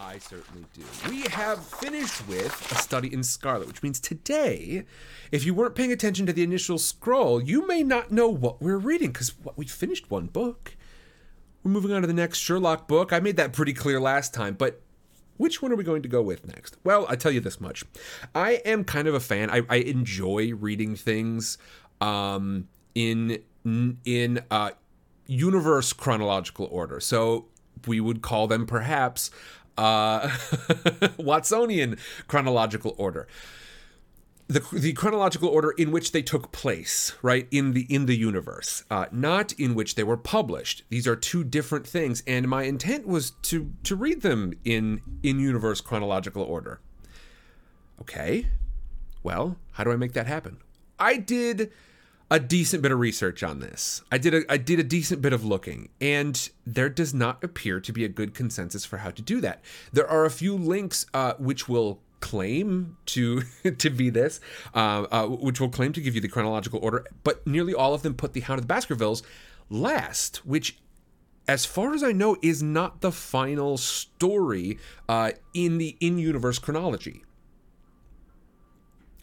I certainly do. We have finished with a study in Scarlet, which means today, if you weren't paying attention to the initial scroll, you may not know what we're reading because we finished one book. We're moving on to the next Sherlock book. I made that pretty clear last time, but which one are we going to go with next? Well, I tell you this much. I am kind of a fan. I, I enjoy reading things um, in in uh, universe chronological order. So we would call them perhaps uh, Watsonian chronological order. The, the chronological order in which they took place, right in the in the universe, uh, not in which they were published. These are two different things, and my intent was to to read them in in universe chronological order. Okay, well, how do I make that happen? I did a decent bit of research on this. I did a I did a decent bit of looking, and there does not appear to be a good consensus for how to do that. There are a few links uh, which will claim to to be this, uh, uh, which will claim to give you the chronological order, but nearly all of them put the Hound of the Baskervilles last, which. As far as I know, is not the final story uh, in the in-universe chronology.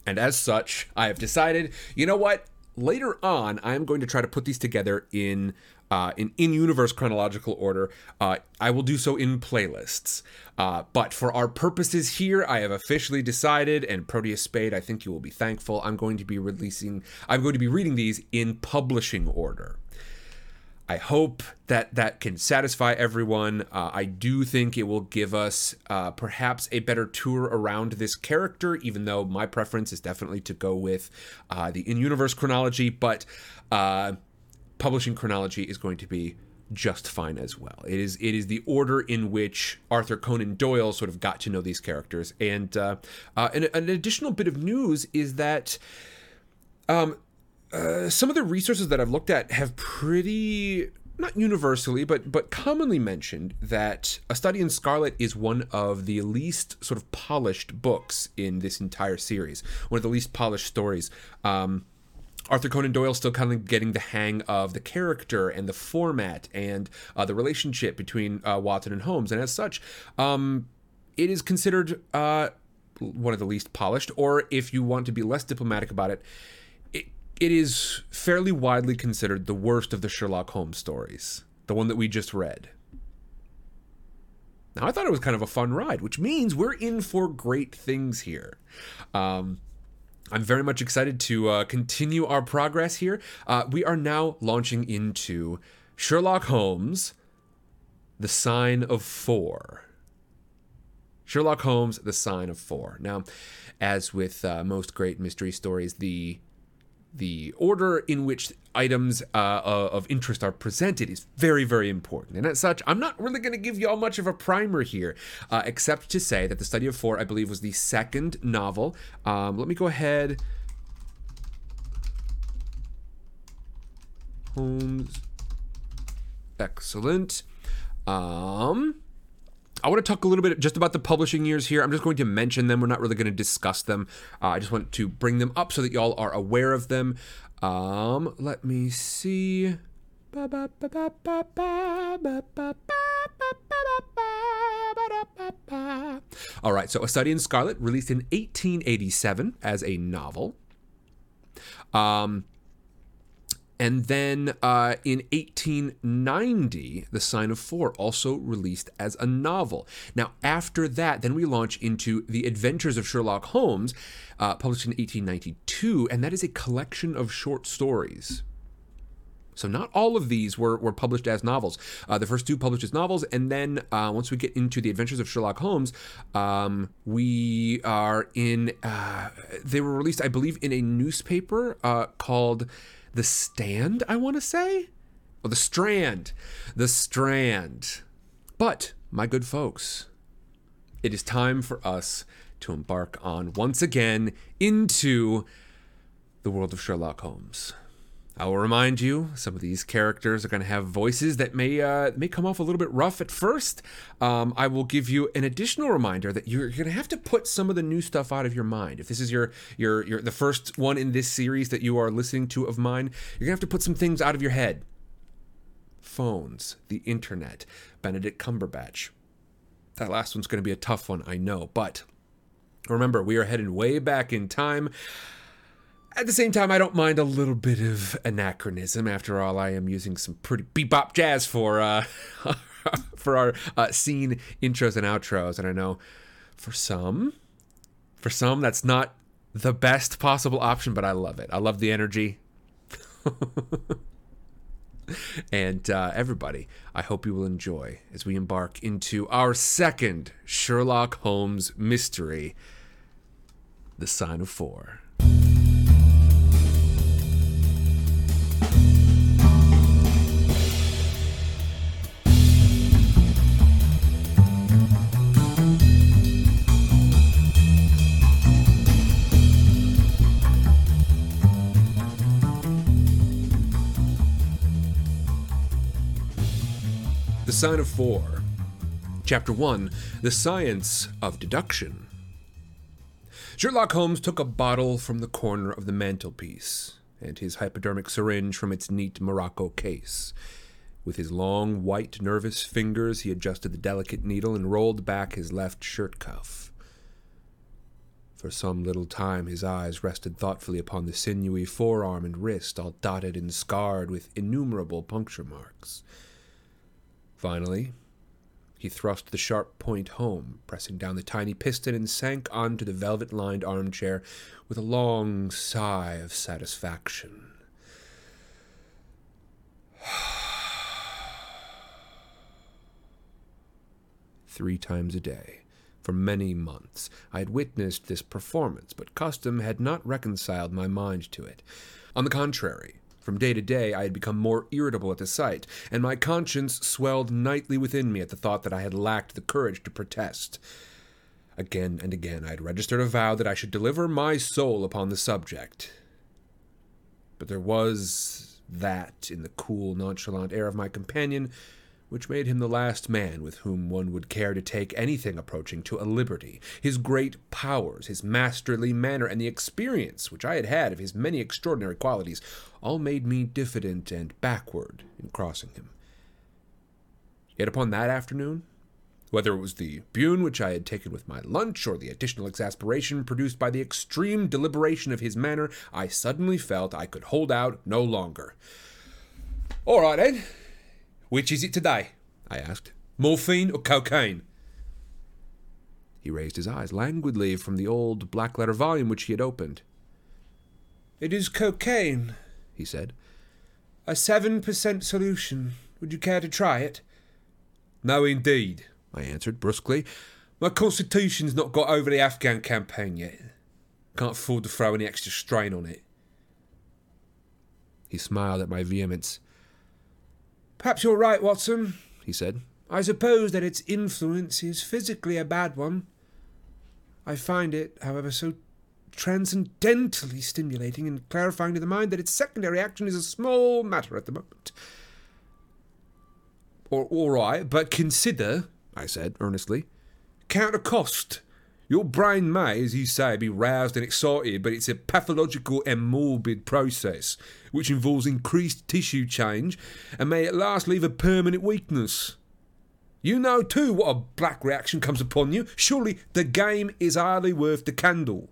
And as such, I have decided, you know what? Later on, I am going to try to put these together in uh, in in universe chronological order. Uh, I will do so in playlists. Uh, but for our purposes here, I have officially decided, and Proteus Spade, I think you will be thankful. I'm going to be releasing. I'm going to be reading these in publishing order. I hope that that can satisfy everyone. Uh, I do think it will give us uh, perhaps a better tour around this character, even though my preference is definitely to go with uh, the in universe chronology, but uh, publishing chronology is going to be just fine as well. It is it is the order in which Arthur Conan Doyle sort of got to know these characters, and uh, uh, an, an additional bit of news is that. Um, uh, some of the resources that I've looked at have pretty not universally, but but commonly mentioned that A Study in Scarlet is one of the least sort of polished books in this entire series. One of the least polished stories. Um, Arthur Conan Doyle still kind of getting the hang of the character and the format and uh, the relationship between uh, Watson and Holmes, and as such, um, it is considered uh, one of the least polished. Or if you want to be less diplomatic about it, it is fairly widely considered the worst of the Sherlock Holmes stories, the one that we just read. Now, I thought it was kind of a fun ride, which means we're in for great things here. Um, I'm very much excited to uh, continue our progress here. Uh, we are now launching into Sherlock Holmes, The Sign of Four. Sherlock Holmes, The Sign of Four. Now, as with uh, most great mystery stories, the the order in which items uh, of interest are presented is very, very important. And as such, I'm not really going to give y'all much of a primer here, uh, except to say that The Study of Four, I believe, was the second novel. Um, let me go ahead. Holmes. Excellent. Um, I want to talk a little bit just about the publishing years here. I'm just going to mention them. We're not really going to discuss them. Uh, I just want to bring them up so that y'all are aware of them. Um, let me see. All right, so A Study in Scarlet, released in 1887 as a novel. Um, and then uh, in 1890, The Sign of Four also released as a novel. Now, after that, then we launch into The Adventures of Sherlock Holmes, uh, published in 1892, and that is a collection of short stories. So not all of these were, were published as novels. Uh, the first two published as novels, and then uh, once we get into the Adventures of Sherlock Holmes, um, we are in. Uh, they were released, I believe, in a newspaper uh, called the Stand, I want to say? Or The Strand. The Strand. But, my good folks, it is time for us to embark on once again into the world of Sherlock Holmes. I will remind you, some of these characters are going to have voices that may uh, may come off a little bit rough at first. Um, I will give you an additional reminder that you're going to have to put some of the new stuff out of your mind. If this is your your your the first one in this series that you are listening to of mine, you're going to have to put some things out of your head. Phones, the internet, Benedict Cumberbatch. That last one's going to be a tough one, I know, but remember, we are heading way back in time. At the same time, I don't mind a little bit of anachronism. After all, I am using some pretty bebop jazz for uh, for our uh, scene intros and outros, and I know for some, for some, that's not the best possible option, but I love it. I love the energy. and uh, everybody, I hope you will enjoy as we embark into our second Sherlock Holmes mystery, The Sign of Four. Sign of Four. Chapter 1 The Science of Deduction. Sherlock Holmes took a bottle from the corner of the mantelpiece and his hypodermic syringe from its neat morocco case. With his long, white, nervous fingers, he adjusted the delicate needle and rolled back his left shirt cuff. For some little time his eyes rested thoughtfully upon the sinewy forearm and wrist, all dotted and scarred with innumerable puncture marks. Finally, he thrust the sharp point home, pressing down the tiny piston, and sank onto the velvet lined armchair with a long sigh of satisfaction. Three times a day, for many months, I had witnessed this performance, but custom had not reconciled my mind to it. On the contrary, from day to day, I had become more irritable at the sight, and my conscience swelled nightly within me at the thought that I had lacked the courage to protest. Again and again, I had registered a vow that I should deliver my soul upon the subject. But there was that in the cool, nonchalant air of my companion which made him the last man with whom one would care to take anything approaching to a liberty. His great powers, his masterly manner, and the experience which I had had of his many extraordinary qualities all made me diffident and backward in crossing him. Yet upon that afternoon, whether it was the Beaune which I had taken with my lunch or the additional exasperation produced by the extreme deliberation of his manner, I suddenly felt I could hold out no longer. All right, Ed. Which is it today? I asked. Morphine or cocaine? He raised his eyes languidly from the old black letter volume which he had opened. It is cocaine, he said. A 7% solution. Would you care to try it? No, indeed, I answered brusquely. My constitution's not got over the Afghan campaign yet. Can't afford to throw any extra strain on it. He smiled at my vehemence. Perhaps you're right, Watson, he said. I suppose that its influence is physically a bad one. I find it, however, so transcendentally stimulating and clarifying to the mind that its secondary action is a small matter at the moment. Or, all right, but consider, I said earnestly, count the cost. Your brain may, as you say, be roused and excited, but it's a pathological and morbid process which involves increased tissue change and may at last leave a permanent weakness. You know too what a black reaction comes upon you. Surely the game is hardly worth the candle.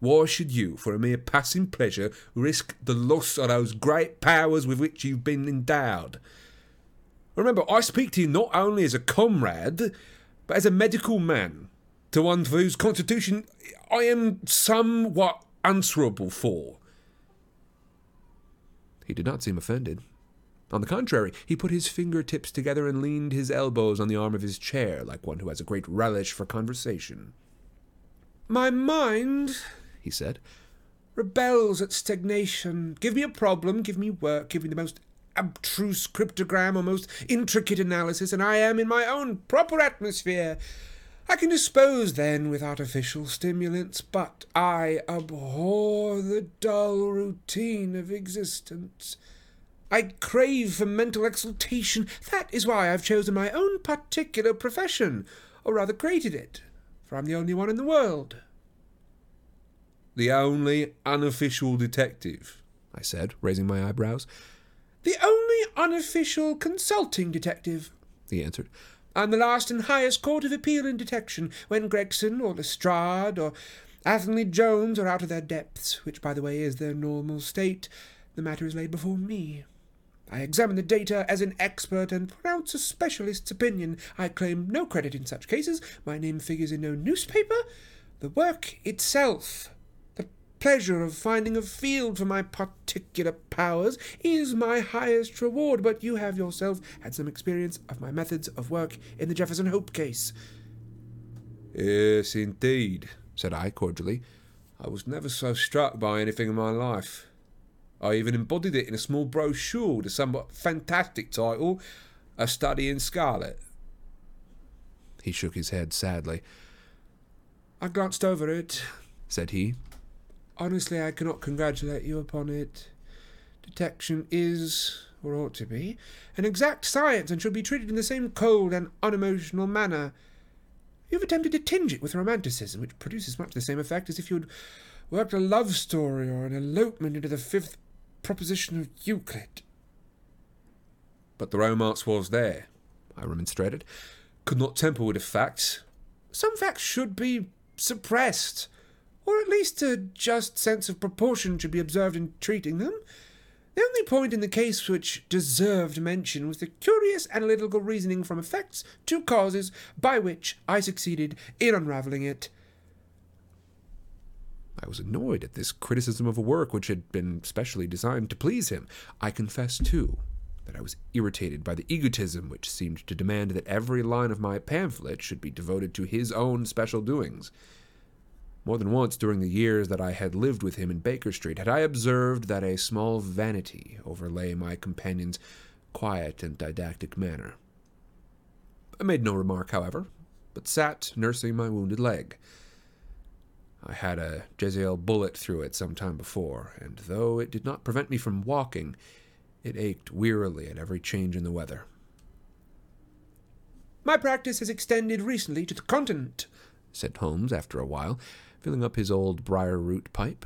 Why should you, for a mere passing pleasure, risk the loss of those great powers with which you've been endowed? Remember, I speak to you not only as a comrade, but as a medical man to one whose constitution I am somewhat answerable for. He did not seem offended. On the contrary, he put his fingertips together and leaned his elbows on the arm of his chair, like one who has a great relish for conversation. My mind, he said, rebels at stagnation. Give me a problem, give me work, give me the most abstruse cryptogram or most intricate analysis, and I am in my own proper atmosphere. I can dispose then with artificial stimulants, but I abhor the dull routine of existence. I crave for mental exaltation. That is why I've chosen my own particular profession, or rather created it, for I'm the only one in the world. The only unofficial detective, I said, raising my eyebrows. The only unofficial consulting detective, he answered. I'm the last and highest court of appeal and detection when Gregson or Lestrade or Athelney Jones are out of their depths, which, by the way, is their normal state. The matter is laid before me. I examine the data as an expert and pronounce a specialist's opinion. I claim no credit in such cases. My name figures in no newspaper. The work itself, pleasure of finding a field for my particular powers, is my highest reward. But you have yourself had some experience of my methods of work in the Jefferson Hope case. Yes, indeed, said I cordially. I was never so struck by anything in my life. I even embodied it in a small brochure with a somewhat fantastic title, A Study in Scarlet. He shook his head sadly. I glanced over it, said he. Honestly, I cannot congratulate you upon it. Detection is, or ought to be, an exact science and should be treated in the same cold and unemotional manner. You've attempted to tinge it with romanticism, which produces much the same effect as if you had worked a love story or an elopement into the fifth proposition of Euclid. But the romance was there, I remonstrated. Could not temper with the facts. Some facts should be suppressed, or at least a just sense of proportion should be observed in treating them. The only point in the case which deserved mention was the curious analytical reasoning from effects to causes by which I succeeded in unravelling it. I was annoyed at this criticism of a work which had been specially designed to please him. I confess, too, that I was irritated by the egotism which seemed to demand that every line of my pamphlet should be devoted to his own special doings. More than once during the years that I had lived with him in Baker Street had I observed that a small vanity overlay my companion's quiet and didactic manner. I made no remark, however, but sat nursing my wounded leg. I had a Jezail bullet through it some time before, and though it did not prevent me from walking, it ached wearily at every change in the weather. My practice has extended recently to the continent, said Holmes after a while, filling up his old briar root pipe.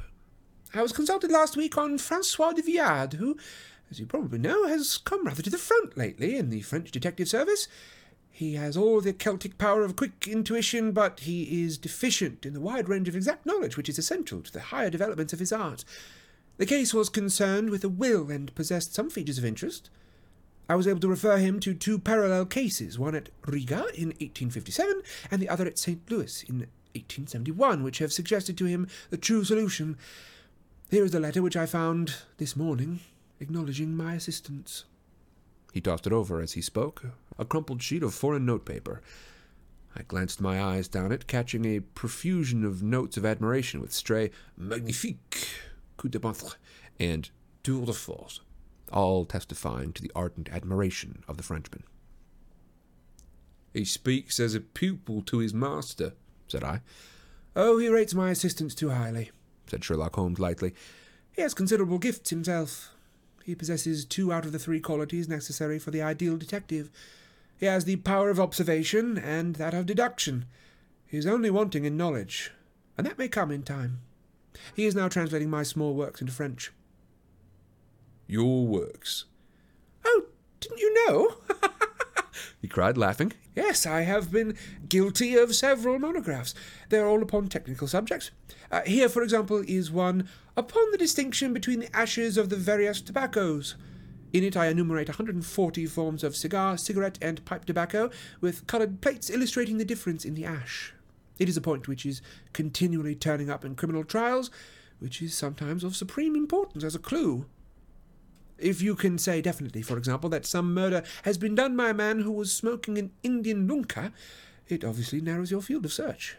I was consulted last week on Francois le Villard, who, as you probably know, has come rather to the front lately in the French detective service. He has all the Celtic power of quick intuition, but he is deficient in the wide range of exact knowledge which is essential to the higher developments of his art. The case was concerned with a will and possessed some features of interest. I was able to refer him to two parallel cases, one at Riga in 1857 and the other at St. Louis in 1871, which have suggested to him the true solution. Here is the letter which I found this morning, acknowledging my assistance. He tossed it over as he spoke, a crumpled sheet of foreign notepaper. I glanced my eyes down it, catching a profusion of notes of admiration with stray magnifique, coup de maître, and tour de force, all testifying to the ardent admiration of the Frenchman. He speaks as a pupil to his master, said I. Oh, he rates my assistance too highly, said Sherlock Holmes lightly. He has considerable gifts himself. He possesses two out of the three qualities necessary for the ideal detective. He has the power of observation and that of deduction. He is only wanting in knowledge, and that may come in time. He is now translating my small works into French. Your works? Oh, didn't you know? he cried, laughing. Yes, I have been guilty of several monographs. They are all upon technical subjects. Uh, here, for example, is one upon the distinction between the ashes of the various tobaccos. In it, I enumerate 140 forms of cigar, cigarette, and pipe tobacco, with coloured plates illustrating the difference in the ash. It is a point which is continually turning up in criminal trials, which is sometimes of supreme importance as a clue. If you can say definitely, for example, that some murder has been done by a man who was smoking an Indian lunkah, it obviously narrows your field of search.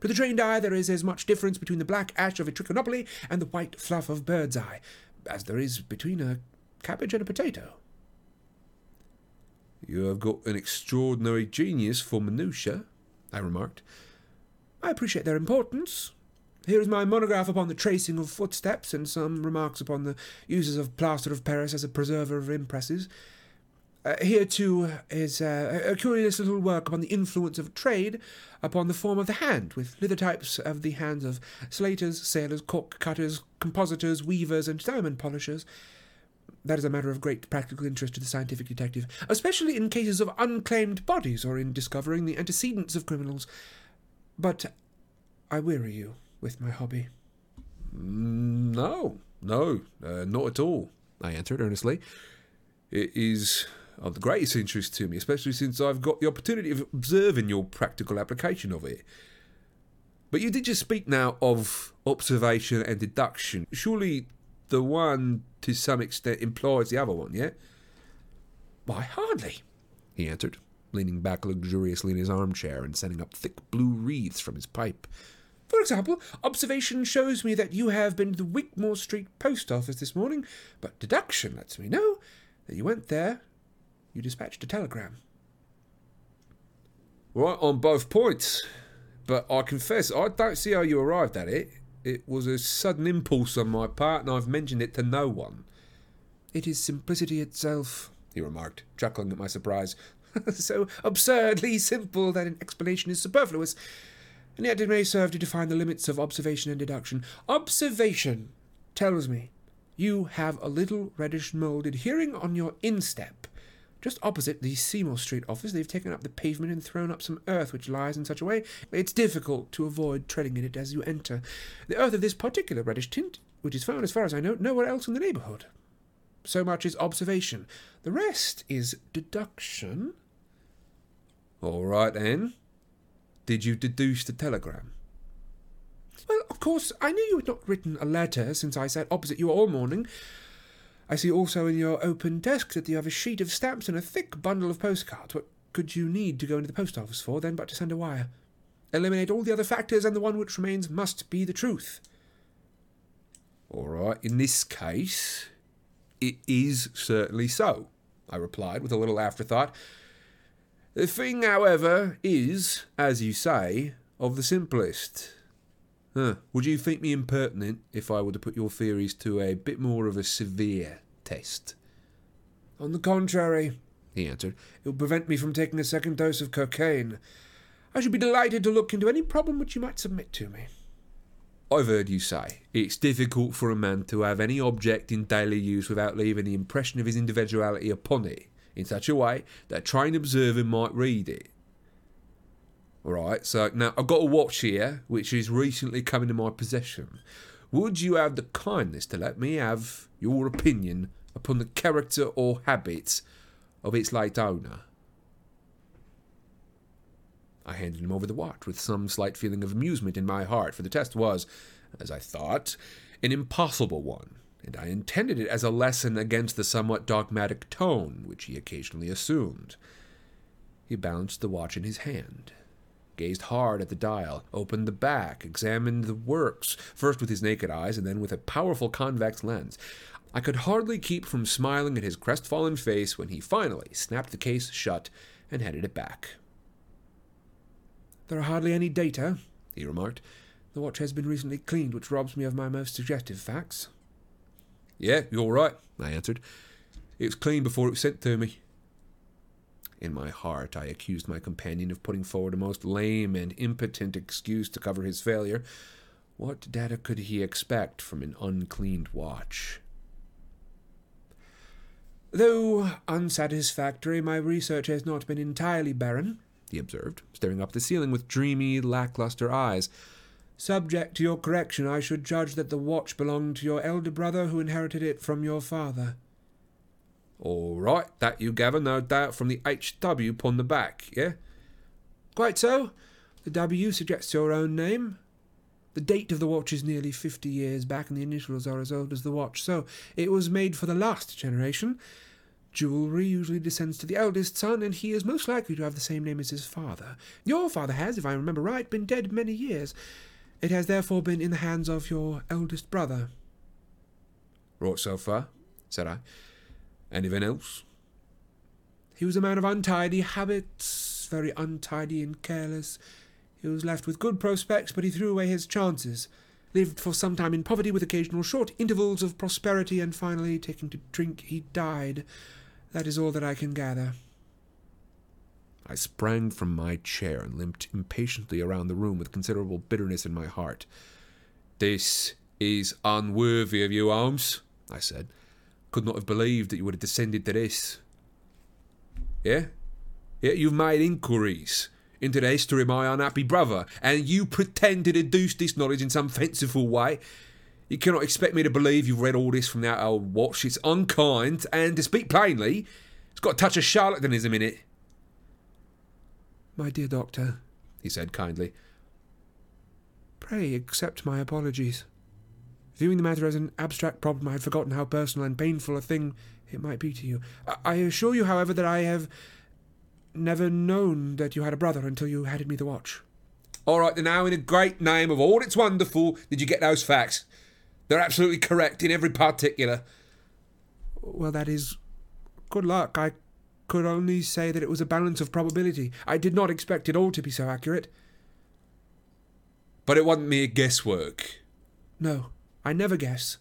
To the trained eye, there is as much difference between the black ash of a trichinopoly and the white fluff of bird's eye as there is between a cabbage and a potato. You have got an extraordinary genius for minutiae, I remarked. I appreciate their importance, here is my monograph upon the tracing of footsteps, and some remarks upon the uses of plaster of Paris as a preserver of impresses. Uh, here, too, is uh, a curious little work upon the influence of trade upon the form of the hand, with lithotypes of the hands of slaters, sailors, cork cutters, compositors, weavers, and diamond polishers. That is a matter of great practical interest to the scientific detective, especially in cases of unclaimed bodies or in discovering the antecedents of criminals. But I weary you with my hobby. Mm, no, no, uh, not at all, I answered earnestly. It is of the greatest interest to me, especially since I've got the opportunity of observing your practical application of it. But you did just speak now of observation and deduction. Surely the one, to some extent, implies the other one, yeah? Why, hardly, he answered, leaning back luxuriously in his armchair and sending up thick blue wreaths from his pipe. For example, observation shows me that you have been to the Wigmore Street post office this morning, but deduction lets me know that you went there. You dispatched a telegram. Right on both points, but I confess I don't see how you arrived at it. It was a sudden impulse on my part, and I've mentioned it to no one. It is simplicity itself, he remarked, chuckling at my surprise. so absurdly simple that an explanation is superfluous, and yet it may serve to define the limits of observation and deduction. Observation tells me you have a little reddish mould adhering on your instep just opposite the Seymour Street office, they've taken up the pavement and thrown up some earth which lies in such a way it's difficult to avoid treading in it as you enter. The earth of this particular reddish tint, which is found, as far as I know, nowhere else in the neighbourhood. So much is observation. The rest is deduction. All right, then. Did you deduce the telegram? Well, of course, I knew you had not written a letter since I sat opposite you all morning. I see also in your open desk that you have a sheet of stamps and a thick bundle of postcards. What could you need to go into the post office for, then, but to send a wire? Eliminate all the other factors, and the one which remains must be the truth. All right, in this case, it is certainly so, I replied with a little afterthought. The thing, however, is, as you say, of the simplest. Huh. Would you think me impertinent if I were to put your theories to a bit more of a severe test? On the contrary, he answered, it will prevent me from taking a second dose of cocaine. I should be delighted to look into any problem which you might submit to me. I've heard you say it's difficult for a man to have any object in daily use without leaving the impression of his individuality upon it in such a way that a trained observer might read it. All right, so now I've got a watch here which has recently come into my possession. Would you have the kindness to let me have your opinion upon the character or habits of its late owner? I handed him over the watch with some slight feeling of amusement in my heart, for the test was, as I thought, an impossible one, and I intended it as a lesson against the somewhat dogmatic tone which he occasionally assumed. He balanced the watch in his hand gazed hard at the dial, opened the back, examined the works, first with his naked eyes and then with a powerful convex lens. I could hardly keep from smiling at his crestfallen face when he finally snapped the case shut and handed it back. There are hardly any data, he remarked. The watch has been recently cleaned, which robs me of my most suggestive facts. Yeah, you're right, I answered. It was clean before it was sent to me. In my heart, I accused my companion of putting forward a most lame and impotent excuse to cover his failure. What data could he expect from an uncleaned watch? Though unsatisfactory, my research has not been entirely barren, he observed, staring up at the ceiling with dreamy, lackluster eyes. Subject to your correction, I should judge that the watch belonged to your elder brother who inherited it from your father. All right, that you gather, no doubt, from the HW upon the back, yeah? Quite so. The W suggests your own name. The date of the watch is nearly fifty years back, and the initials are as old as the watch, so it was made for the last generation. Jewellery usually descends to the eldest son, and he is most likely to have the same name as his father. Your father has, if I remember right, been dead many years. It has therefore been in the hands of your eldest brother. Right so far, said I. Anything else? He was a man of untidy habits, very untidy and careless. He was left with good prospects, but he threw away his chances. Lived for some time in poverty with occasional short intervals of prosperity, and finally, taking to drink, he died. That is all that I can gather. I sprang from my chair and limped impatiently around the room with considerable bitterness in my heart. This is unworthy of you, Holmes, I said. could not have believed that you would have descended to this. Yeah? Yeah, you've made inquiries into the history of my unhappy brother, and you pretend to deduce this knowledge in some fanciful way. You cannot expect me to believe you've read all this from that old watch. It's unkind, and to speak plainly, it's got a touch of charlatanism in it. My dear doctor, he said kindly, pray accept my apologies. Viewing the matter as an abstract problem, I had forgotten how personal and painful a thing it might be to you. I assure you, however, that I have never known that you had a brother until you handed me the watch. All right, then now, in the great name of all that's wonderful, did you get those facts? They're absolutely correct in every particular. Well, that is good luck. I could only say that it was a balance of probability. I did not expect it all to be so accurate. But it wasn't mere guesswork. No, I never guess.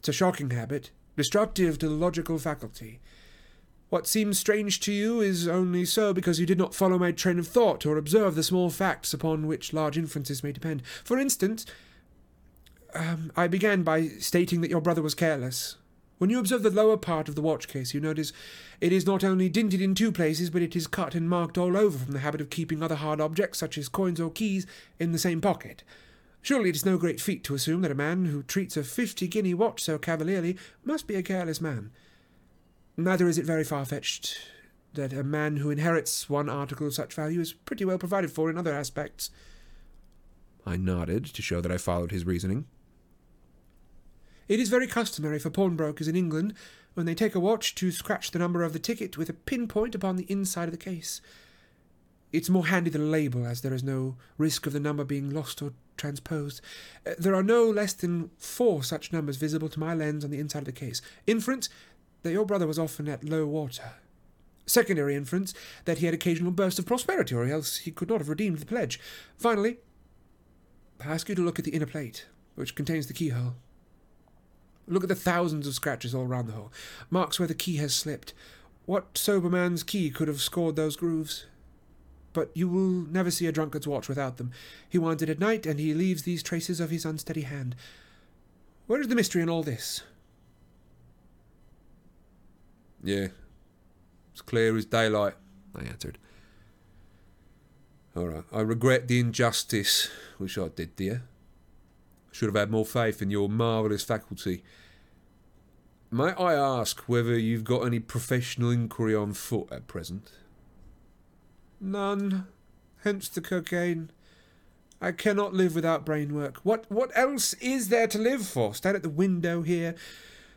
It's a shocking habit, destructive to the logical faculty. What seems strange to you is only so because you did not follow my train of thought or observe the small facts upon which large inferences may depend. For instance, um, I began by stating that your brother was careless. When you observe the lower part of the watch case, you notice it is not only dinted in two places, but it is cut and marked all over from the habit of keeping other hard objects, such as coins or keys, in the same pocket. Surely it is no great feat to assume that a man who treats a fifty guinea watch so cavalierly must be a careless man. Neither is it very far fetched that a man who inherits one article of such value is pretty well provided for in other aspects. I nodded to show that I followed his reasoning. It is very customary for pawnbrokers in England, when they take a watch, to scratch the number of the ticket with a pinpoint upon the inside of the case. It's more handy than a label, as there is no risk of the number being lost or transposed. Uh, there are no less than four such numbers visible to my lens on the inside of the case. Inference that your brother was often at low water. Secondary inference that he had occasional bursts of prosperity, or else he could not have redeemed the pledge. Finally, I ask you to look at the inner plate, which contains the keyhole. Look at the thousands of scratches all round the hole, marks where the key has slipped. What sober man's key could have scored those grooves? But you will never see a drunkard's watch without them. He winds it at night, and he leaves these traces of his unsteady hand. Where is the mystery in all this? Yeah. It's clear as daylight, I answered. All right. I regret the injustice which I did, dear. I should have had more faith in your marvellous faculty. Might I ask whether you've got any professional inquiry on foot at present? None. Hence the cocaine. I cannot live without brain work. What what else is there to live for? Stand at the window here,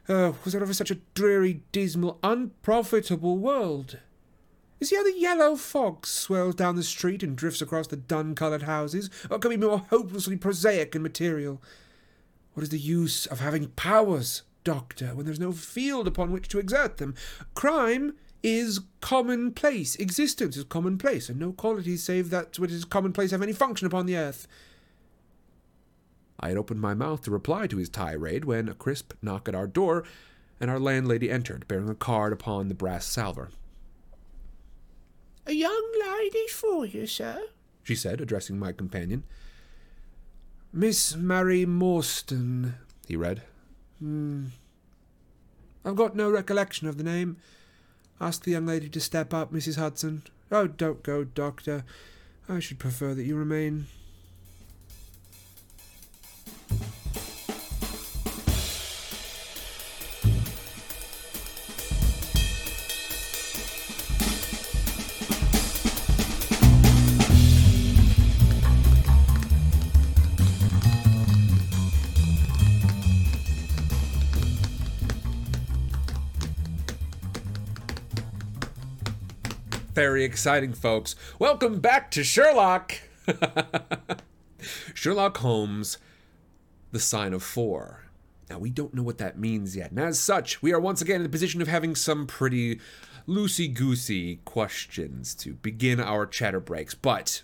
Oh, was there ever such a dreary, dismal, unprofitable world? Is he how the yellow fog swirls down the street and drifts across the dun-coloured houses, or can be more hopelessly prosaic and material? What is the use of having powers, Doctor, when there's no field upon which to exert them? Crime is commonplace. Existence is commonplace, and no qualities save that which is commonplace have any function upon the earth. I had opened my mouth to reply to his tirade when a crisp knock at our door, and our landlady entered, bearing a card upon the brass salver. A young lady for you, sir, she said, addressing my companion. Miss Mary Morstan, he read. Hmm. I've got no recollection of the name. Ask the young lady to step up, Mrs. Hudson. Oh, don't go, Doctor. I should prefer that you remain. Very exciting, folks. Welcome back to Sherlock. Sherlock Holmes, the sign of four. Now, we don't know what that means yet. And as such, we are once again in the position of having some pretty loosey goosey questions to begin our chatter breaks. But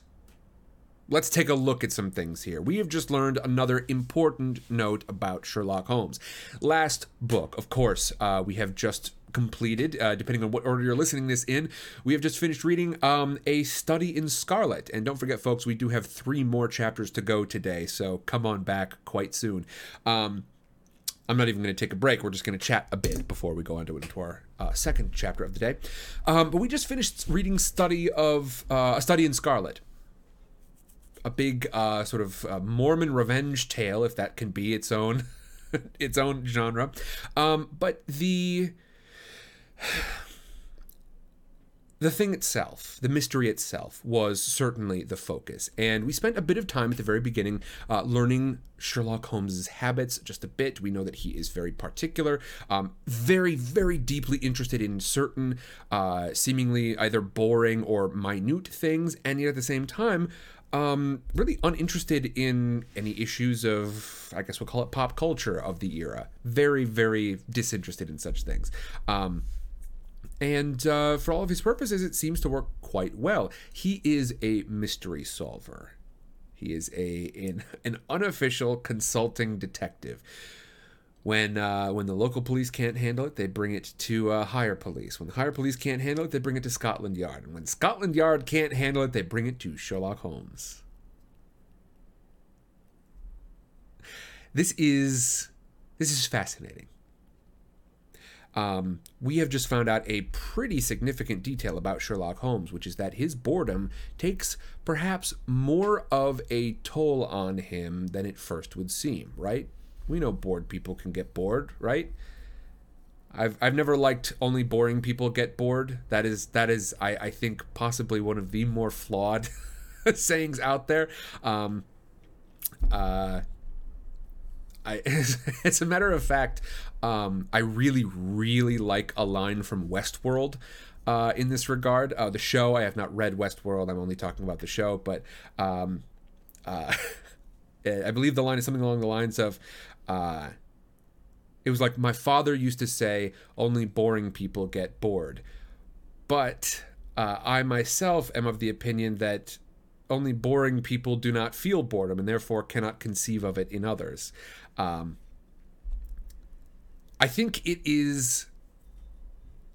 let's take a look at some things here. We have just learned another important note about Sherlock Holmes. Last book, of course, uh, we have just completed, uh, depending on what order you're listening this in. We have just finished reading um, A Study in Scarlet. And don't forget, folks, we do have three more chapters to go today, so come on back quite soon. Um, I'm not even going to take a break. We're just going to chat a bit before we go on to into our uh, second chapter of the day. Um, but we just finished reading study of uh, a study in Scarlet, a big uh, sort of uh, Mormon revenge tale, if that can be its own its own genre. Um, but the the thing itself, the mystery itself, was certainly the focus. And we spent a bit of time at the very beginning uh, learning Sherlock Holmes's habits just a bit. We know that he is very particular, um, very, very deeply interested in certain, uh, seemingly either boring or minute things, and yet at the same time, um, really uninterested in any issues of, I guess we'll call it pop culture of the era. Very, very disinterested in such things. Um, and uh, for all of his purposes, it seems to work quite well. He is a mystery solver. He is a an, an unofficial consulting detective. When uh, when the local police can't handle it, they bring it to uh, higher police. When the higher police can't handle it, they bring it to Scotland Yard. And when Scotland Yard can't handle it, they bring it to Sherlock Holmes. This is this is fascinating um, we have just found out a pretty significant detail about Sherlock Holmes, which is that his boredom takes perhaps more of a toll on him than it first would seem, right? We know bored people can get bored, right? I've, I've never liked only boring people get bored. That is that is I, I think possibly one of the more flawed sayings out there. Um, uh, I, as a matter of fact, um, I really, really like a line from Westworld uh, in this regard. Uh, the show, I have not read Westworld. I'm only talking about the show, but um, uh, I believe the line is something along the lines of. Uh, it was like my father used to say, only boring people get bored. But uh, I myself am of the opinion that only boring people do not feel boredom and therefore cannot conceive of it in others. Um, I think it is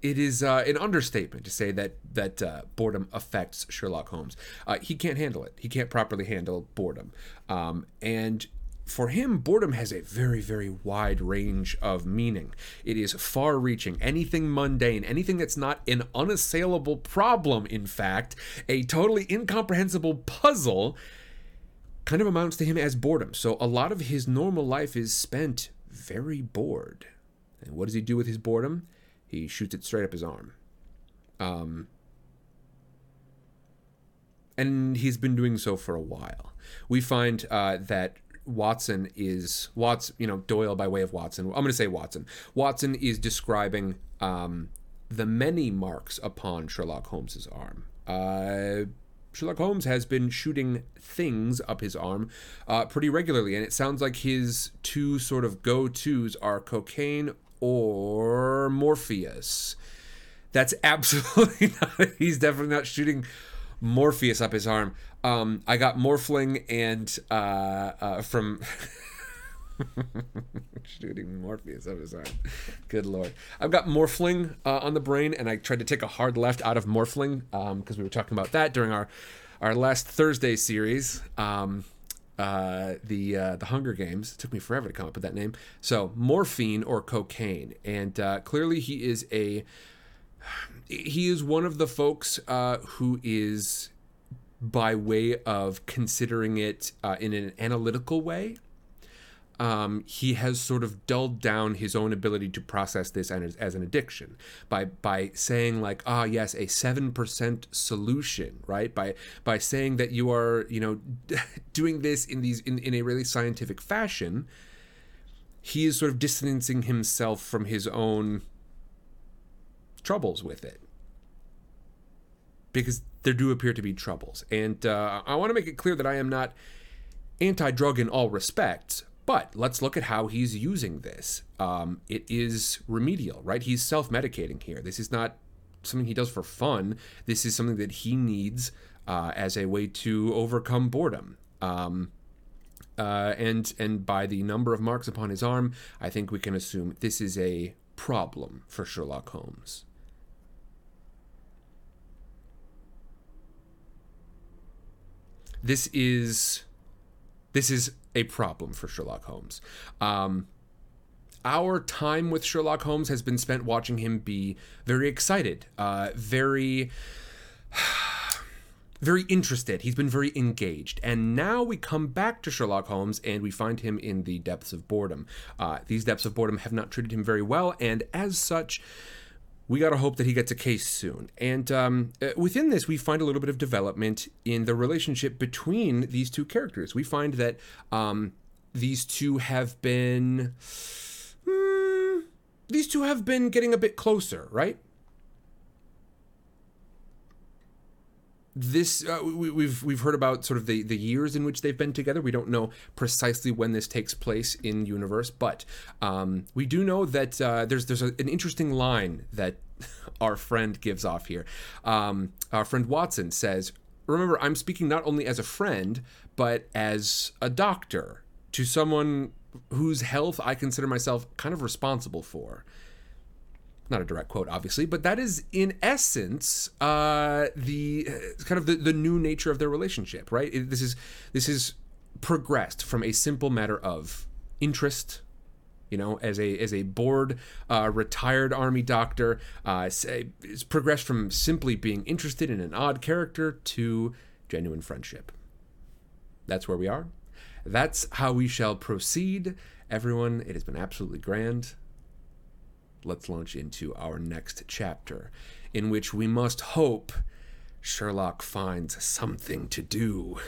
it is uh, an understatement to say that that uh, boredom affects Sherlock Holmes. Uh, he can't handle it. He can't properly handle boredom, um, and for him, boredom has a very, very wide range of meaning. It is far reaching. Anything mundane, anything that's not an unassailable problem, in fact, a totally incomprehensible puzzle, kind of amounts to him as boredom. So a lot of his normal life is spent very bored. And what does he do with his boredom? He shoots it straight up his arm. Um, and he's been doing so for a while. We find uh, that Watson is Watson, you know, Doyle by way of Watson. I'm going to say Watson. Watson is describing um, the many marks upon Sherlock Holmes's arm. Uh, Sherlock Holmes has been shooting things up his arm uh, pretty regularly, and it sounds like his two sort of go tos are cocaine or Morpheus. That's absolutely not. He's definitely not shooting Morpheus up his arm. Um, I got Morphling and uh, uh, from shooting Morpheus up his arm. Good lord. I've got Morphling uh, on the brain, and I tried to take a hard left out of Morphling because um, we were talking about that during our our last Thursday series. Um, uh, the uh, the Hunger Games. It took me forever to come up with that name. So morphine or cocaine, and uh, clearly he is a he is one of the folks uh, who is by way of considering it uh, in an analytical way um, he has sort of dulled down his own ability to process this as, as an addiction by by saying like ah yes a seven percent solution right? By by saying that you are you know doing this in these in, in a really scientific fashion he is sort of distancing himself from his own troubles with it. Because there do appear to be troubles. And uh, I want to make it clear that I am not anti-drug in all respects but let's look at how he's using this. Um, it is remedial, right? He's self medicating here. This is not something he does for fun. This is something that he needs uh, as a way to overcome boredom. Um, uh, and and by the number of marks upon his arm, I think we can assume this is a problem for Sherlock Holmes. This is this is a problem for Sherlock Holmes. Um, our time with Sherlock Holmes has been spent watching him be very excited, uh, very. Very interested. He's been very engaged. And now we come back to Sherlock Holmes and we find him in the depths of boredom. Uh, these depths of boredom have not treated him very well, and as such, we got to hope that he gets a case soon. And um, uh, within this, we find a little bit of development in the relationship between these two characters. We find that um, these two have been. Hmm, these two have been getting a bit closer, right? This uh, we, we've we've heard about sort of the the years in which they've been together. We don't know precisely when this takes place in universe, but um, we do know that uh, there's there's a, an interesting line that our friend gives off here. Um, our friend Watson says, "Remember, I'm speaking not only as a friend but as a doctor to someone whose health I consider myself kind of responsible for." Not a direct quote obviously but that is in essence uh, the uh, kind of the, the new nature of their relationship right? It, this is this is progressed from a simple matter of interest you know as a as a bored uh, retired army doctor uh, it's progressed from simply being interested in an odd character to genuine friendship. That's where we are. That's how we shall proceed. Everyone it has been absolutely grand let's launch into our next chapter, in which we must hope Sherlock finds something to do.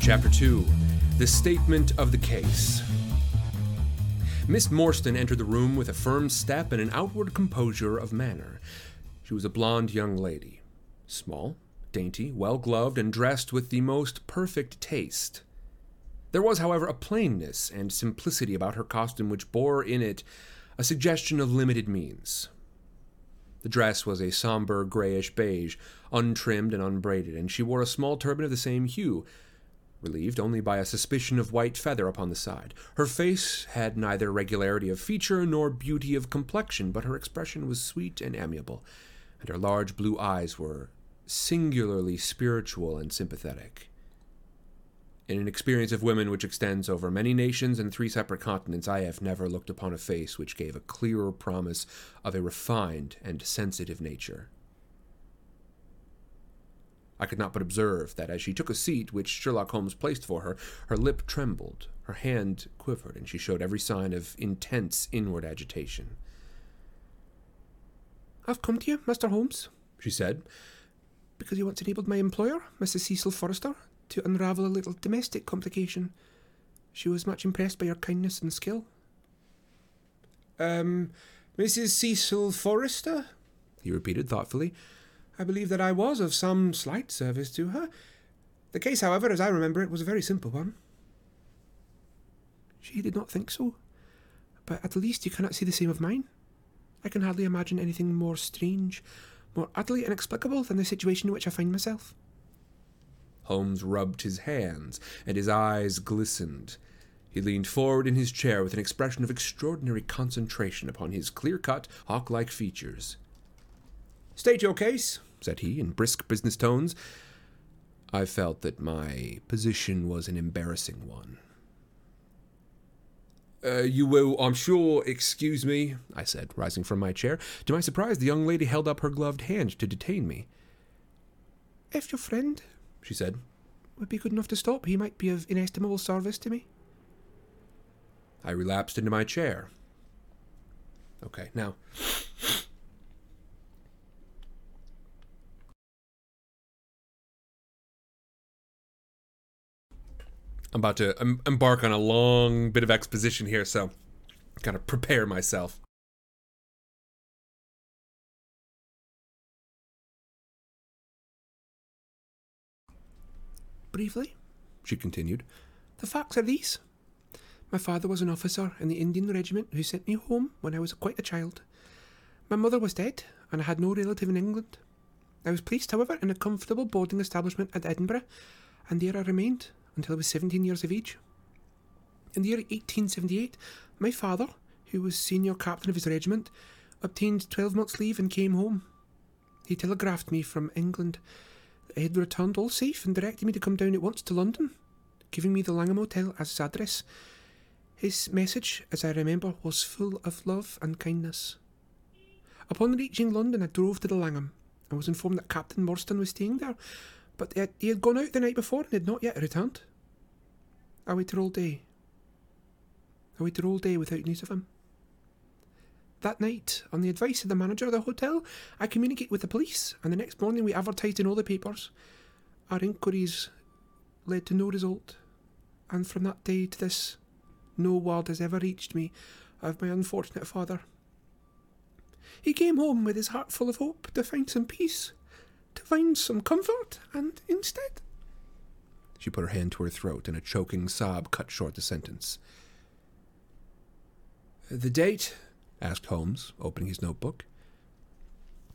Chapter 2 The Statement of the Case. Miss Morstan entered the room with a firm step and an outward composure of manner. She was a blonde young lady, small, dainty, well gloved, and dressed with the most perfect taste. There was, however, a plainness and simplicity about her costume which bore in it a suggestion of limited means. The dress was a somber grayish beige, untrimmed and unbraided, and she wore a small turban of the same hue, relieved only by a suspicion of white feather upon the side. Her face had neither regularity of feature nor beauty of complexion, but her expression was sweet and amiable, and her large blue eyes were singularly spiritual and sympathetic. In an experience of women which extends over many nations and three separate continents, I have never looked upon a face which gave a clearer promise of a refined and sensitive nature. I could not but observe that as she took a seat which Sherlock Holmes placed for her, her lip trembled, her hand quivered, and she showed every sign of intense inward agitation. I've come to you, Mr. Holmes, she said, because you once enabled my employer, Mrs. Cecil Forrester, to unravel a little domestic complication. She was much impressed by your kindness and skill. Um, Mrs. Cecil Forrester? he repeated thoughtfully. I believe that I was of some slight service to her. The case, however, as I remember it, was a very simple one. She did not think so, but at least you cannot see the same of mine. I can hardly imagine anything more strange, more utterly inexplicable than the situation in which I find myself. Holmes rubbed his hands, and his eyes glistened. He leaned forward in his chair with an expression of extraordinary concentration upon his clear cut, hawk like features. State your case, said he, in brisk business tones. I felt that my position was an embarrassing one. Uh, you will, I'm sure, excuse me, I said, rising from my chair. To my surprise, the young lady held up her gloved hand to detain me. If your friend, she said, would be good enough to stop, he might be of inestimable service to me. I relapsed into my chair. Okay, now, I'm about to embark on a long bit of exposition here, so kind of prepare myself. Briefly, she continued, the facts are these. My father was an officer in the Indian regiment who sent me home when I was quite a child. My mother was dead, and I had no relative in England. I was placed, however, in a comfortable boarding establishment at Edinburgh, and there I remained until I was 17 years of age. In the year 1878, my father, who was senior captain of his regiment, obtained 12 months' leave and came home. He telegraphed me from England that he had returned all safe and directed me to come down at once to London, giving me the Langham Hotel as his address. His message, as I remember, was full of love and kindness. Upon reaching London, I drove to the Langham and was informed that Captain Morstan was staying there, but he had, he had gone out the night before and had not yet returned. I waited all day. I waited all day without news of him. That night, on the advice of the manager of the hotel, I communicated with the police, and the next morning we advertised in all the papers. Our inquiries led to no result, and from that day to this, no word has ever reached me of my unfortunate father. He came home with his heart full of hope to find some peace, to find some comfort, and instead. She put her hand to her throat, and a choking sob cut short the sentence. The date? asked Holmes, opening his notebook.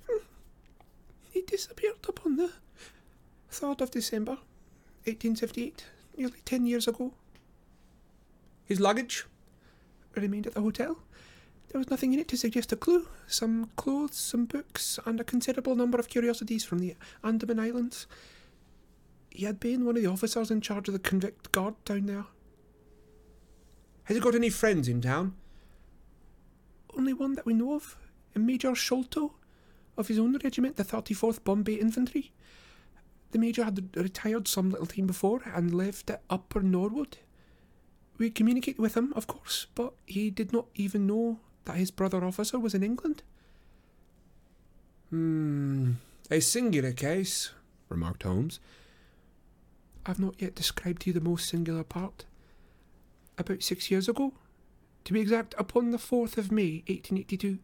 Hmm. He disappeared upon the 3rd of December, 1878, nearly ten years ago. His luggage? Remained at the hotel. There was nothing in it to suggest a clue. Some clothes, some books, and a considerable number of curiosities from the Andaman Islands. He had been one of the officers in charge of the convict guard down there. Has he got any friends in town? Only one that we know of, a Major Sholto, of his own regiment, the 34th Bombay Infantry. The Major had retired some little time before and lived at Upper Norwood. We communicated with him, of course, but he did not even know that his brother officer was in England. Hmm, a singular case, remarked Holmes. I've not yet described to you the most singular part. About six years ago, to be exact, upon the 4th of May, 1882,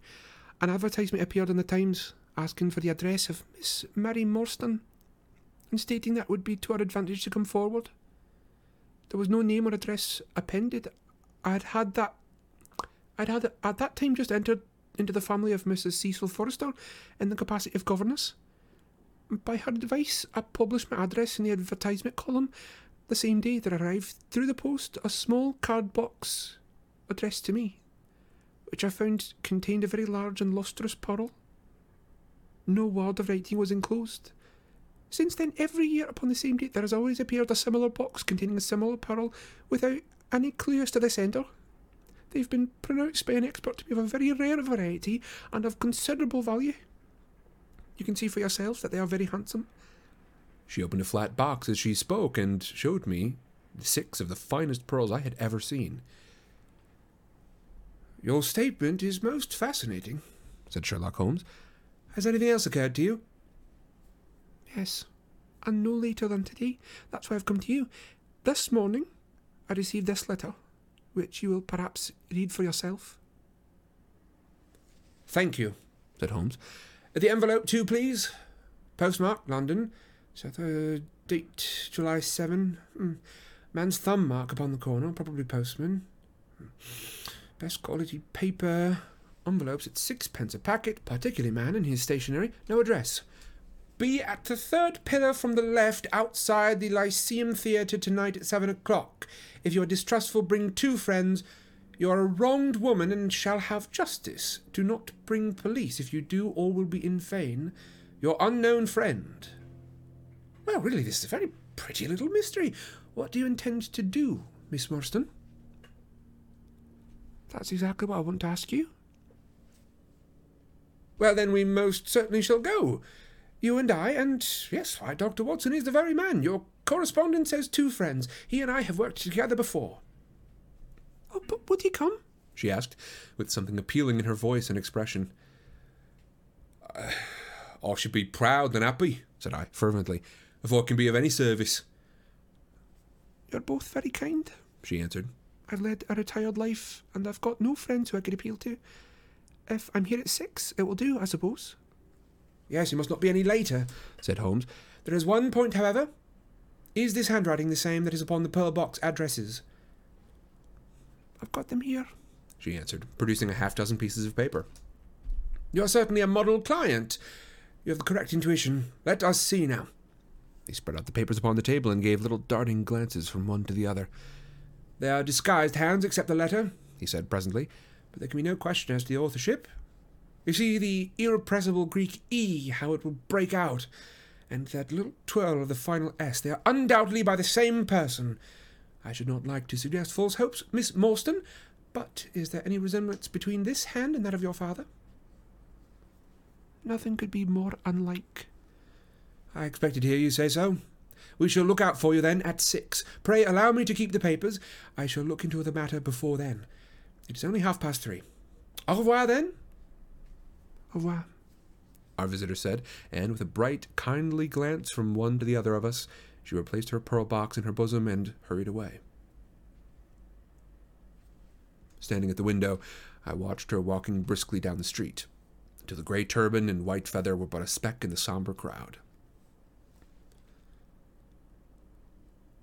an advertisement appeared in the Times asking for the address of Miss Mary Morstan and stating that it would be to our advantage to come forward. There was no name or address appended. I had had that. I'd had at that time just entered into the family of Mrs. Cecil Forrester in the capacity of governess. By her advice, I published my address in the advertisement column. The same day there arrived through the post a small card box addressed to me, which I found contained a very large and lustrous pearl. No word of writing was enclosed. Since then, every year upon the same date, there has always appeared a similar box containing a similar pearl without any clue as to the sender. They've been pronounced by an expert to be of a very rare variety and of considerable value. You can see for yourselves that they are very handsome. She opened a flat box as she spoke and showed me six of the finest pearls I had ever seen. Your statement is most fascinating, said Sherlock Holmes. Has anything else occurred to you? Yes, and no later than today. That's why I've come to you. This morning, I received this letter, which you will perhaps read for yourself. Thank you, said Holmes. The envelope, too, please. Postmark, London. So the date, July 7. Mm. Man's thumb mark upon the corner, probably postman. Mm. Best quality paper. Envelopes at sixpence a packet, particularly man and his stationery. No address. Be at the third pillar from the left outside the Lyceum Theatre tonight at seven o'clock. If you are distrustful, bring two friends. You are a wronged woman and shall have justice. Do not bring police. If you do, all will be in vain. Your unknown friend. Well, really, this is a very pretty little mystery. What do you intend to do, Miss Morstan? That's exactly what I want to ask you. Well, then we most certainly shall go. You and I, and yes, why, Dr. Watson is the very man. Your correspondent says two friends. He and I have worked together before. Oh, but would he come? she asked, with something appealing in her voice and expression. Uh, I should be proud and happy, said I, fervently, if I can be of any service. You're both very kind, she answered. I've led a retired life, and I've got no friends who I could appeal to. If I'm here at six, it will do, I suppose. Yes, you must not be any later, said Holmes. There is one point, however. Is this handwriting the same that is upon the pearl box addresses? I've got them here, she answered, producing a half dozen pieces of paper. You're certainly a model client. You have the correct intuition. Let us see now. He spread out the papers upon the table and gave little darting glances from one to the other. They are disguised hands, except the letter, he said presently, but there can be no question as to the authorship. You see the irrepressible Greek E, how it will break out, and that little twirl of the final S. They are undoubtedly by the same person. I should not like to suggest false hopes, Miss Morstan, but is there any resemblance between this hand and that of your father? Nothing could be more unlike. I expected to hear you say so. We shall look out for you then at six. Pray allow me to keep the papers. I shall look into the matter before then. It is only half past three. Au revoir then. Au revoir. Our visitor said, and with a bright, kindly glance from one to the other of us, she replaced her pearl box in her bosom and hurried away. Standing at the window, I watched her walking briskly down the street, until the gray turban and white feather were but a speck in the somber crowd.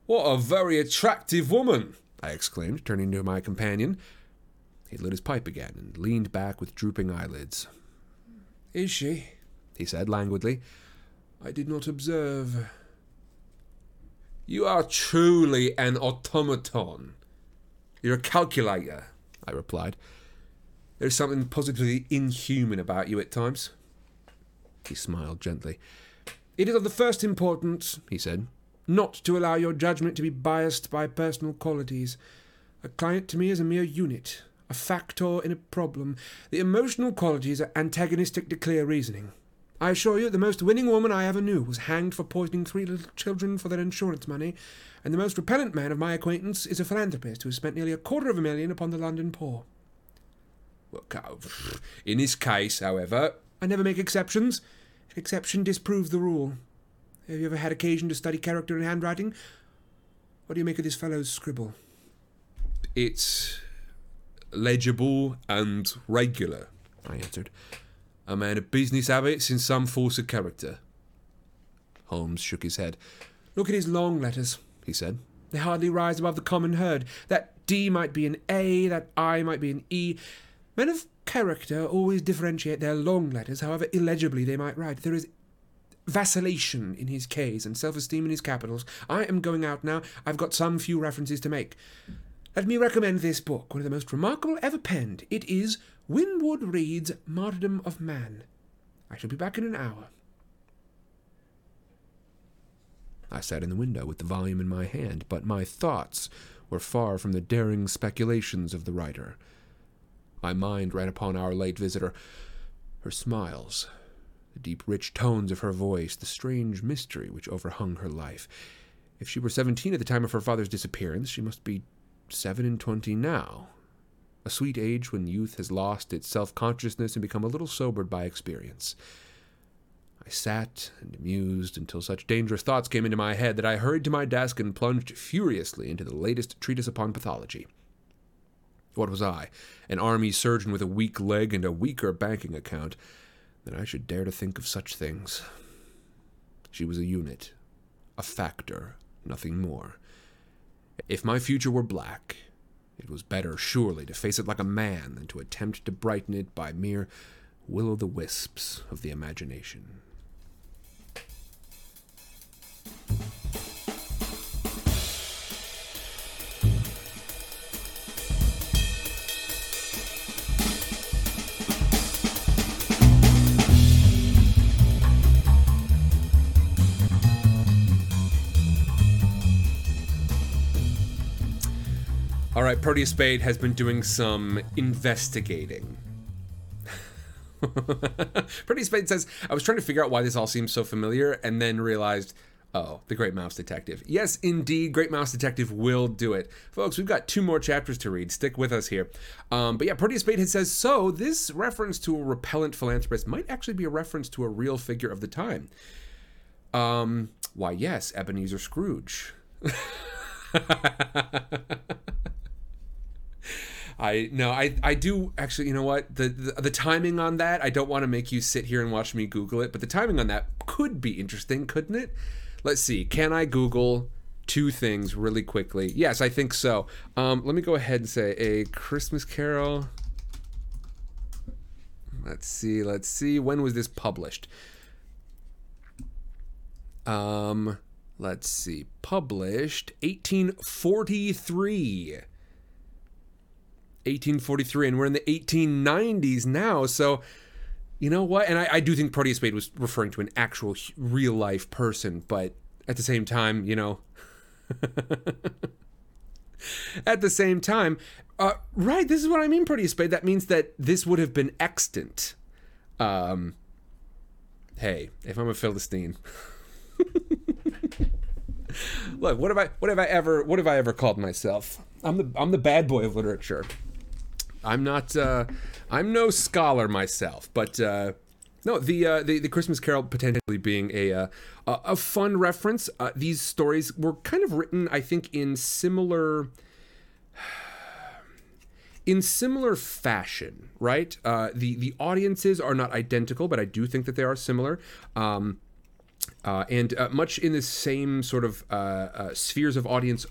What a very attractive woman! I exclaimed, turning to my companion. He lit his pipe again and leaned back with drooping eyelids. Is she? he said languidly. I did not observe. You are truly an automaton. You're a calculator, I replied. There's something positively inhuman about you at times. He smiled gently. It is of the first importance, he said, not to allow your judgment to be biased by personal qualities. A client to me is a mere unit, a factor in a problem. The emotional qualities are antagonistic to clear reasoning. I assure you, the most winning woman I ever knew was hanged for poisoning three little children for their insurance money, and the most repellent man of my acquaintance is a philanthropist who has spent nearly a quarter of a million upon the London poor. In this case, however, I never make exceptions. An exception disproves the rule. Have you ever had occasion to study character and handwriting? What do you make of this fellow's scribble? It's legible and regular, I answered. A man of business habits and some force of character. Holmes shook his head. Look at his long letters, he said. They hardly rise above the common herd. That D might be an A, that I might be an E. Men of character always differentiate their long letters, however illegibly they might write. There is vacillation in his K's and self esteem in his capitals. I am going out now. I've got some few references to make. Let me recommend this book, one of the most remarkable ever penned. It is Winwood Reade's Martyrdom of Man. I shall be back in an hour. I sat in the window with the volume in my hand, but my thoughts were far from the daring speculations of the writer. My mind ran upon our late visitor, her smiles, the deep, rich tones of her voice, the strange mystery which overhung her life. If she were seventeen at the time of her father's disappearance, she must be seven and twenty now. A sweet age when youth has lost its self consciousness and become a little sobered by experience. I sat and mused until such dangerous thoughts came into my head that I hurried to my desk and plunged furiously into the latest treatise upon pathology. What was I, an army surgeon with a weak leg and a weaker banking account, that I should dare to think of such things? She was a unit, a factor, nothing more. If my future were black, it was better, surely, to face it like a man than to attempt to brighten it by mere will o' the wisps of the imagination. All right, Proteus Spade has been doing some investigating. Proteus Spade says, I was trying to figure out why this all seems so familiar and then realized, oh, the Great Mouse Detective. Yes, indeed, Great Mouse Detective will do it. Folks, we've got two more chapters to read. Stick with us here. Um, but yeah, Proteus Spade says, so this reference to a repellent philanthropist might actually be a reference to a real figure of the time. Um, why, yes, Ebenezer Scrooge. I no, I I do actually. You know what? The, the the timing on that, I don't want to make you sit here and watch me Google it, but the timing on that could be interesting, couldn't it? Let's see. Can I Google two things really quickly? Yes, I think so. Um, let me go ahead and say a Christmas Carol. Let's see. Let's see. When was this published? Um, let's see, published 1843. 1843, and we're in the 1890s now. So, you know what? And I, I do think Proteus Spade was referring to an actual real life person, but at the same time, you know. at the same time, uh, right, this is what I mean, Proteus Spade. That means that this would have been extant. Um, hey, if I'm a Philistine. Look, what have I what have I ever what have I ever called myself? I'm the I'm the bad boy of literature. I'm not. Uh, I'm no scholar myself, but uh, no, the, uh, the the Christmas Carol potentially being a uh, a fun reference. Uh, these stories were kind of written, I think, in similar in similar fashion, right? Uh, the the audiences are not identical, but I do think that they are similar. Um, uh, and uh, much in the same sort of uh, uh, spheres of audience,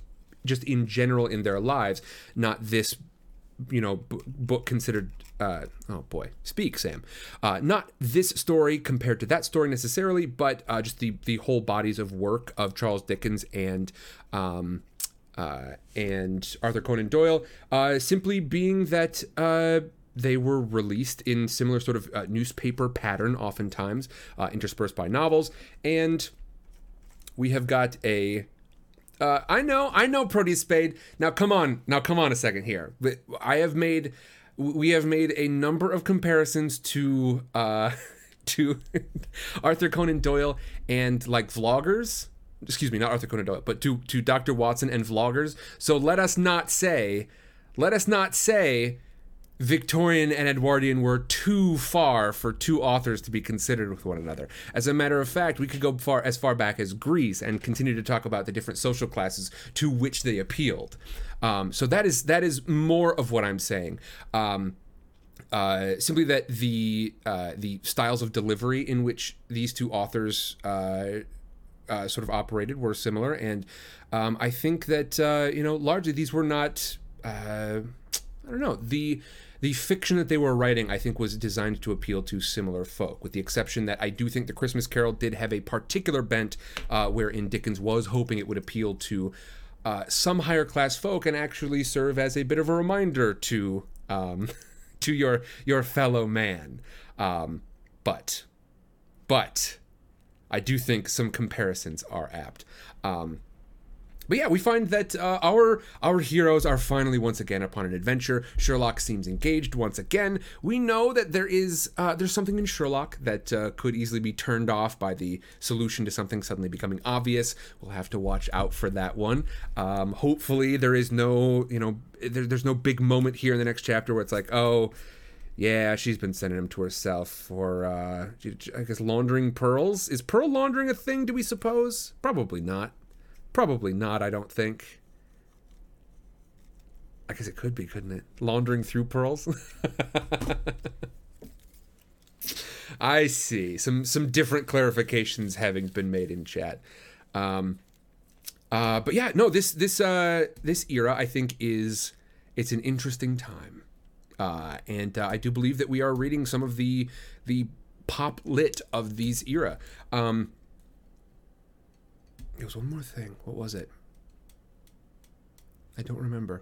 just in general in their lives. Not this you know b- book considered uh, oh boy speak sam. Uh, not this story compared to that story necessarily but uh, just the the whole bodies of work of charles dickens and um, uh, and arthur conan doyle uh, simply being that uh, they were released in similar sort of uh, newspaper pattern oftentimes uh, interspersed by novels. And we have got a uh, I know, I know, Proteus Spade. Now, come on, now come on a second here. I have made, we have made a number of comparisons to, uh, to Arthur Conan Doyle and like vloggers. Excuse me, not Arthur Conan Doyle, but to to Dr. Watson and vloggers. So let us not say, let us not say Victorian and Edwardian were too far for two authors to be considered with one another. As a matter of fact, we could go far as far back as Greece and continue to talk about the different social classes to which they appealed. Um, so that is that is more of what I'm saying. Um, uh, simply that the uh, the styles of delivery in which these two authors uh, uh sort of operated were similar, and um, I think that uh, you know largely these were not. Uh, I don't know the the fiction that they were writing, I think, was designed to appeal to similar folk, with the exception that I do think The Christmas Carol did have a particular bent uh, wherein Dickens was hoping it would appeal to uh, some higher class folk and actually serve as a bit of a reminder to um, to your your fellow man. Um, but but I do think some comparisons are apt. Um, but yeah, we find that uh, our our heroes are finally once again upon an adventure. Sherlock seems engaged once again. We know that there is uh, there's something in Sherlock that uh, could easily be turned off by the solution to something suddenly becoming obvious. We'll have to watch out for that one. Um, hopefully, there is no you know there, there's no big moment here in the next chapter where it's like oh yeah, she's been sending him to herself for, uh, I guess, laundering pearls. Is pearl laundering a thing, do we suppose? Probably not. Probably not, I don't think. I guess it could be, couldn't it? Laundering through pearls? I see. Some some different clarifications having been made in chat. Um, uh, but yeah, no, this this uh, this era I think is it's an interesting time, uh, and uh, I do believe that we are reading some of the the pop lit of these era. Um, there was one more thing. What was it? I don't remember.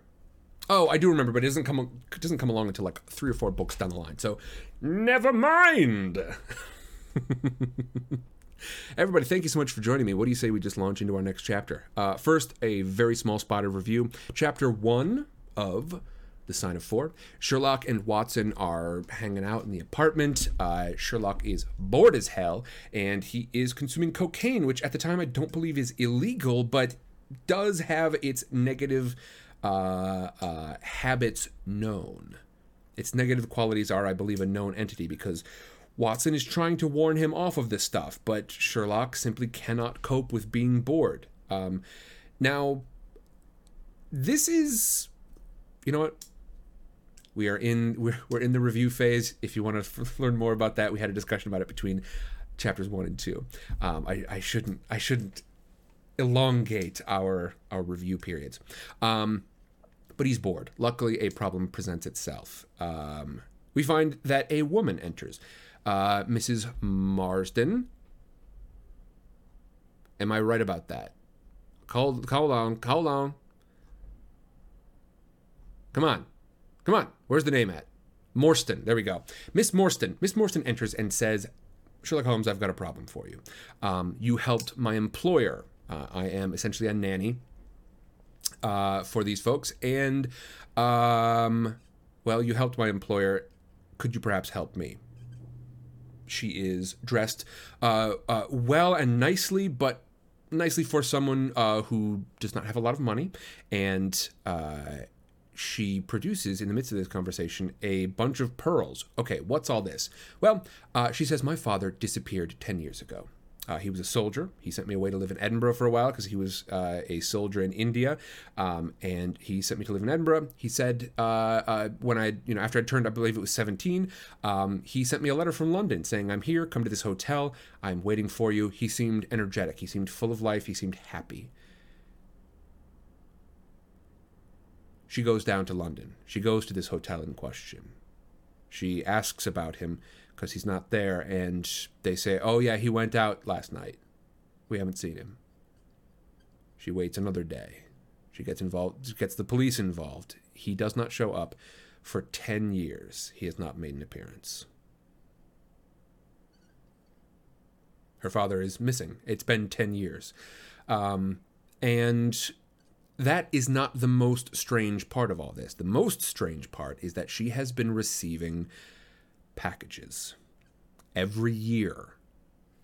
Oh, I do remember, but it doesn't come it doesn't come along until like three or four books down the line. So, never mind. Everybody, thank you so much for joining me. What do you say we just launch into our next chapter? Uh, first, a very small spot of review. Chapter one of the sign of four. Sherlock and Watson are hanging out in the apartment. Uh, Sherlock is bored as hell, and he is consuming cocaine, which at the time I don't believe is illegal, but does have its negative uh, uh, habits known. Its negative qualities are, I believe, a known entity because Watson is trying to warn him off of this stuff, but Sherlock simply cannot cope with being bored. Um, now, this is, you know what? We are in we're, we're in the review phase. If you want to learn more about that, we had a discussion about it between chapters one and two. Um, I, I shouldn't I shouldn't elongate our our review periods. Um, but he's bored. Luckily, a problem presents itself. Um, we find that a woman enters. Uh, Mrs. Marsden. Am I right about that? Call, call on, call on. Come on, come on. Where's the name at? Morstan. There we go. Miss Morstan. Miss Morstan enters and says, Sherlock Holmes, I've got a problem for you. Um, you helped my employer. Uh, I am essentially a nanny uh, for these folks, and um, well, you helped my employer. Could you perhaps help me? She is dressed uh, uh, well and nicely, but nicely for someone uh, who does not have a lot of money, and uh, she produces in the midst of this conversation a bunch of pearls. Okay, what's all this? Well, uh, she says my father disappeared ten years ago. Uh, he was a soldier. He sent me away to live in Edinburgh for a while because he was uh, a soldier in India, um, and he sent me to live in Edinburgh. He said uh, uh when I, you know, after I turned, I believe it was 17, um, he sent me a letter from London saying, "I'm here. Come to this hotel. I'm waiting for you." He seemed energetic. He seemed full of life. He seemed happy. She goes down to London. She goes to this hotel in question. She asks about him because he's not there. And they say, oh, yeah, he went out last night. We haven't seen him. She waits another day. She gets involved, gets the police involved. He does not show up. For 10 years, he has not made an appearance. Her father is missing. It's been 10 years. Um, and that is not the most strange part of all this. The most strange part is that she has been receiving packages every year.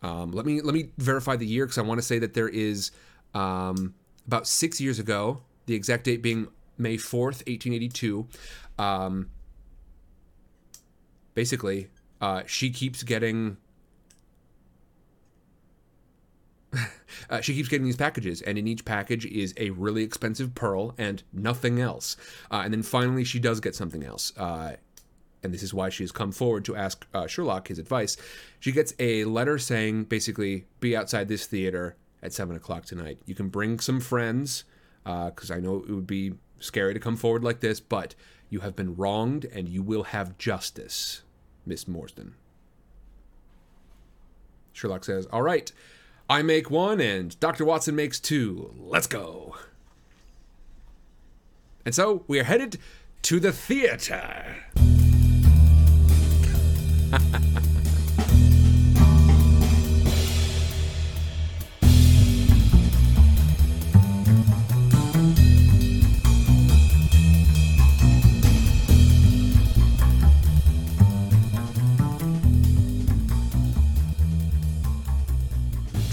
Um, let me let me verify the year because I want to say that there is um, about six years ago, the exact date being May fourth, eighteen eighty two. Um, basically, uh, she keeps getting. Uh, she keeps getting these packages, and in each package is a really expensive pearl and nothing else. Uh, and then finally, she does get something else. Uh, and this is why she has come forward to ask uh, Sherlock his advice. She gets a letter saying, basically, be outside this theater at seven o'clock tonight. You can bring some friends, because uh, I know it would be scary to come forward like this, but you have been wronged and you will have justice, Miss Morstan. Sherlock says, All right, I make one and Dr. Watson makes two. Let's go. And so we are headed to the theater.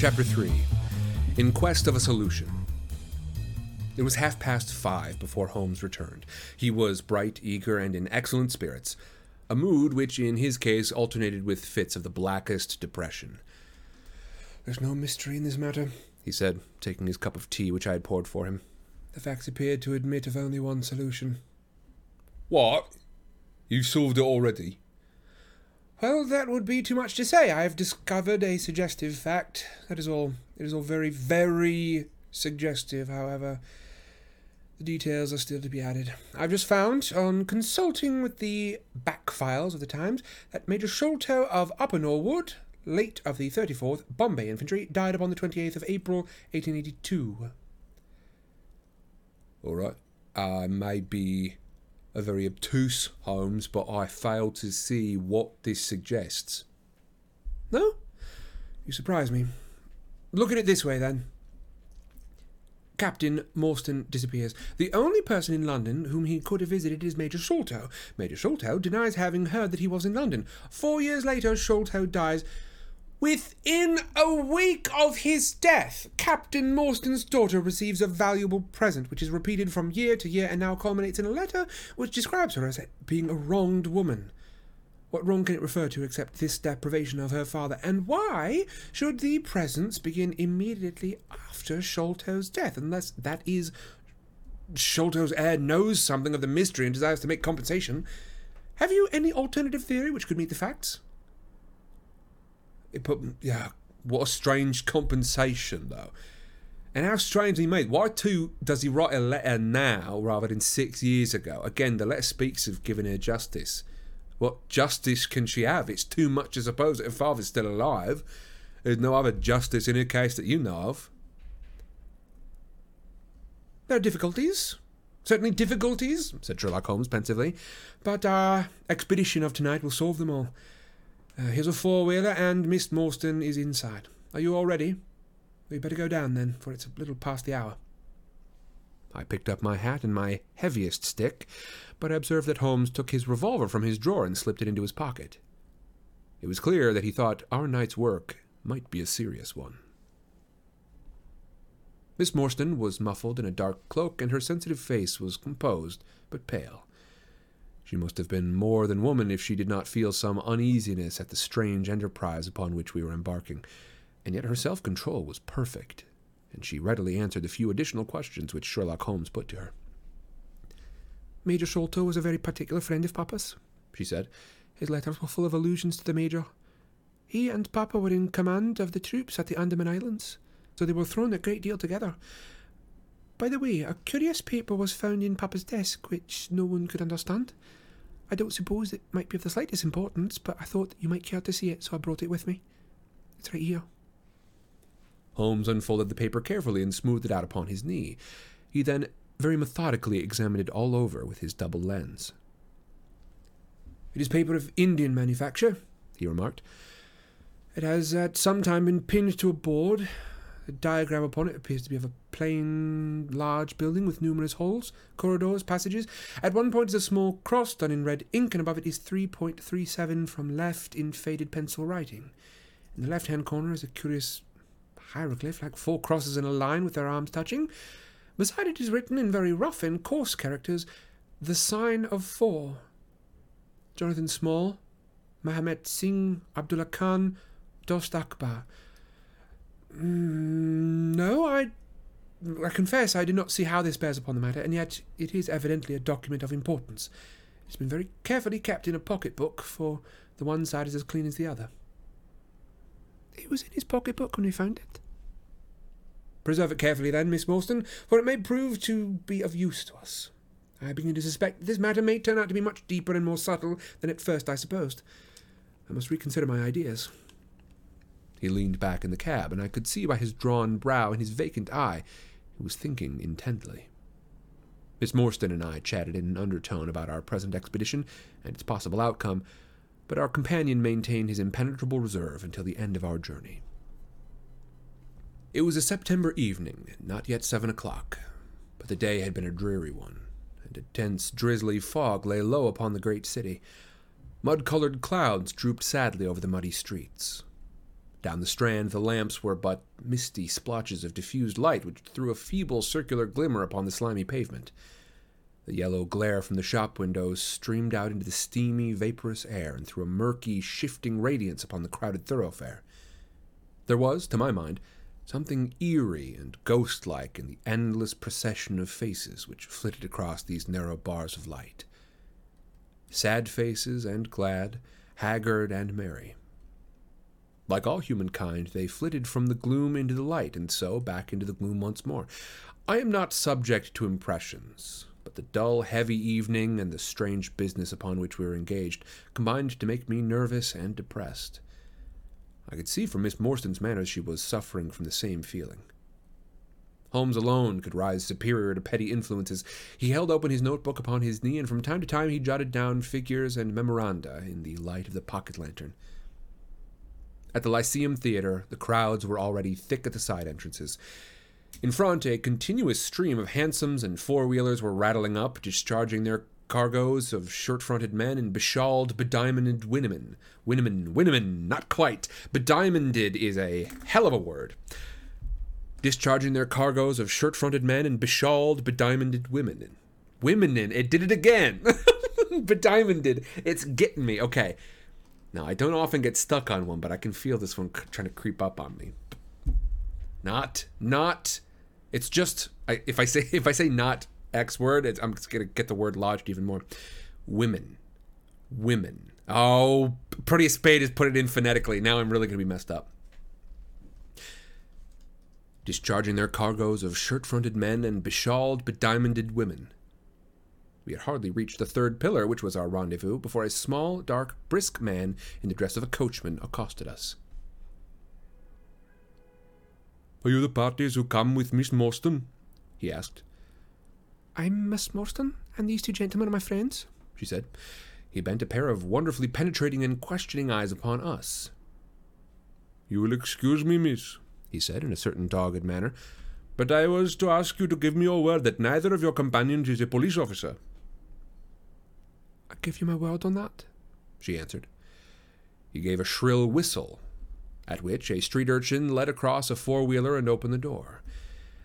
Chapter 3 In Quest of a Solution. It was half past five before Holmes returned. He was bright, eager, and in excellent spirits a mood which in his case alternated with fits of the blackest depression. There's no mystery in this matter, he said, taking his cup of tea which I had poured for him. The facts appeared to admit of only one solution. What? You've solved it already? Well, that would be too much to say. I have discovered a suggestive fact. That is all. It is all very, very suggestive, however. The details are still to be added. I've just found, on consulting with the back files of the Times, that Major Sholto of Upper Norwood, late of the 34th Bombay Infantry, died upon the 28th of April, 1882. All right. I may be a very obtuse Holmes, but I fail to see what this suggests. No? You surprise me. Look at it this way, then. Captain Morstan disappears. The only person in London whom he could have visited is Major Sholto. Major Sholto denies having heard that he was in London. Four years later, Sholto dies. Within a week of his death, Captain Morstan's daughter receives a valuable present, which is repeated from year to year and now culminates in a letter which describes her as being a wronged woman. What wrong can it refer to except this deprivation of her father? And why should the presents begin immediately after Sholto's death, unless that is Sholto's heir knows something of the mystery and desires to make compensation? Have you any alternative theory which could meet the facts? Put, yeah, what a strange compensation, though. And how strangely made. Why too does he write a letter now rather than six years ago? Again, the letter speaks of giving her justice. What justice can she have? It's too much to suppose that her father's still alive. There's no other justice in her case that you know of. There are difficulties. Certainly difficulties, said Sherlock Holmes pensively, but our expedition of tonight will solve them all. Uh, here's a four wheeler, and Miss Morstan is inside. Are you all ready? We'd better go down then, for it's a little past the hour. I picked up my hat and my heaviest stick, but I observed that Holmes took his revolver from his drawer and slipped it into his pocket. It was clear that he thought our night's work might be a serious one. Miss Morstan was muffled in a dark cloak, and her sensitive face was composed but pale. She must have been more than woman if she did not feel some uneasiness at the strange enterprise upon which we were embarking, and yet her self control was perfect, and she readily answered the few additional questions which Sherlock Holmes put to her. Major Sholto was a very particular friend of Papa's, she said. His letters were full of allusions to the Major. He and Papa were in command of the troops at the Andaman Islands, so they were thrown a great deal together. By the way, a curious paper was found in Papa's desk which no one could understand. I don't suppose it might be of the slightest importance, but I thought you might care to see it, so I brought it with me. It's right here. Holmes unfolded the paper carefully and smoothed it out upon his knee. He then very methodically examined it all over with his double lens. It is paper of Indian manufacture, he remarked. It has at some time been pinned to a board. The diagram upon it appears to be of a plain, large building with numerous halls, corridors, passages. At one point is a small cross done in red ink, and above it is 3.37 from left in faded pencil writing. In the left hand corner is a curious hieroglyph, like four crosses in a line with their arms touching. Beside it is written in very rough and coarse characters, the sign of four. Jonathan Small, Mahomet Singh, Abdullah Khan, Dost Akbar. Mm, no, I, I confess I do not see how this bears upon the matter, and yet it is evidently a document of importance. It's been very carefully kept in a pocket book, for the one side is as clean as the other. It was in his pocket book when we found it. Preserve it carefully, then, Miss Morstan, for it may prove to be of use to us. I begin to suspect that this matter may turn out to be much deeper and more subtle than at first I supposed. I must reconsider my ideas. He leaned back in the cab, and I could see by his drawn brow and his vacant eye he was thinking intently. Miss Morstan and I chatted in an undertone about our present expedition and its possible outcome, but our companion maintained his impenetrable reserve until the end of our journey. It was a September evening, not yet seven o'clock, but the day had been a dreary one, and a dense, drizzly fog lay low upon the great city. Mud colored clouds drooped sadly over the muddy streets. Down the strand, the lamps were but misty splotches of diffused light which threw a feeble circular glimmer upon the slimy pavement. The yellow glare from the shop windows streamed out into the steamy, vaporous air and threw a murky, shifting radiance upon the crowded thoroughfare. There was, to my mind, something eerie and ghost like in the endless procession of faces which flitted across these narrow bars of light. Sad faces and glad, haggard and merry. Like all humankind, they flitted from the gloom into the light, and so back into the gloom once more. I am not subject to impressions, but the dull, heavy evening and the strange business upon which we were engaged combined to make me nervous and depressed. I could see from Miss Morstan's manner she was suffering from the same feeling. Holmes alone could rise superior to petty influences. He held open his notebook upon his knee, and from time to time he jotted down figures and memoranda in the light of the pocket lantern. At the Lyceum Theatre, the crowds were already thick at the side entrances. In front, a continuous stream of hansoms and four wheelers were rattling up, discharging their cargoes of shirt fronted men and beshawled, bediamonded women. Winnemen, Winnemen, not quite. Bediamonded is a hell of a word. Discharging their cargoes of shirt fronted men and beshawled, bediamonded women. Women it did it again. bediamonded, it's getting me. Okay. Now, I don't often get stuck on one, but I can feel this one trying to creep up on me. Not, not. It's just I, if I say if I say not X word, I'm just gonna get the word lodged even more. Women, women. Oh, Pretty Spade has put it in phonetically. Now I'm really gonna be messed up. Discharging their cargoes of shirt-fronted men and beshawled, bediamonded women. We had hardly reached the third pillar, which was our rendezvous, before a small, dark, brisk man in the dress of a coachman accosted us. Are you the parties who come with Miss Morstan? he asked. I'm Miss Morstan, and these two gentlemen are my friends, she said. He bent a pair of wonderfully penetrating and questioning eyes upon us. You will excuse me, miss, he said in a certain dogged manner, but I was to ask you to give me your word that neither of your companions is a police officer. I give you my word on that, she answered. He gave a shrill whistle, at which a street urchin led across a four wheeler and opened the door.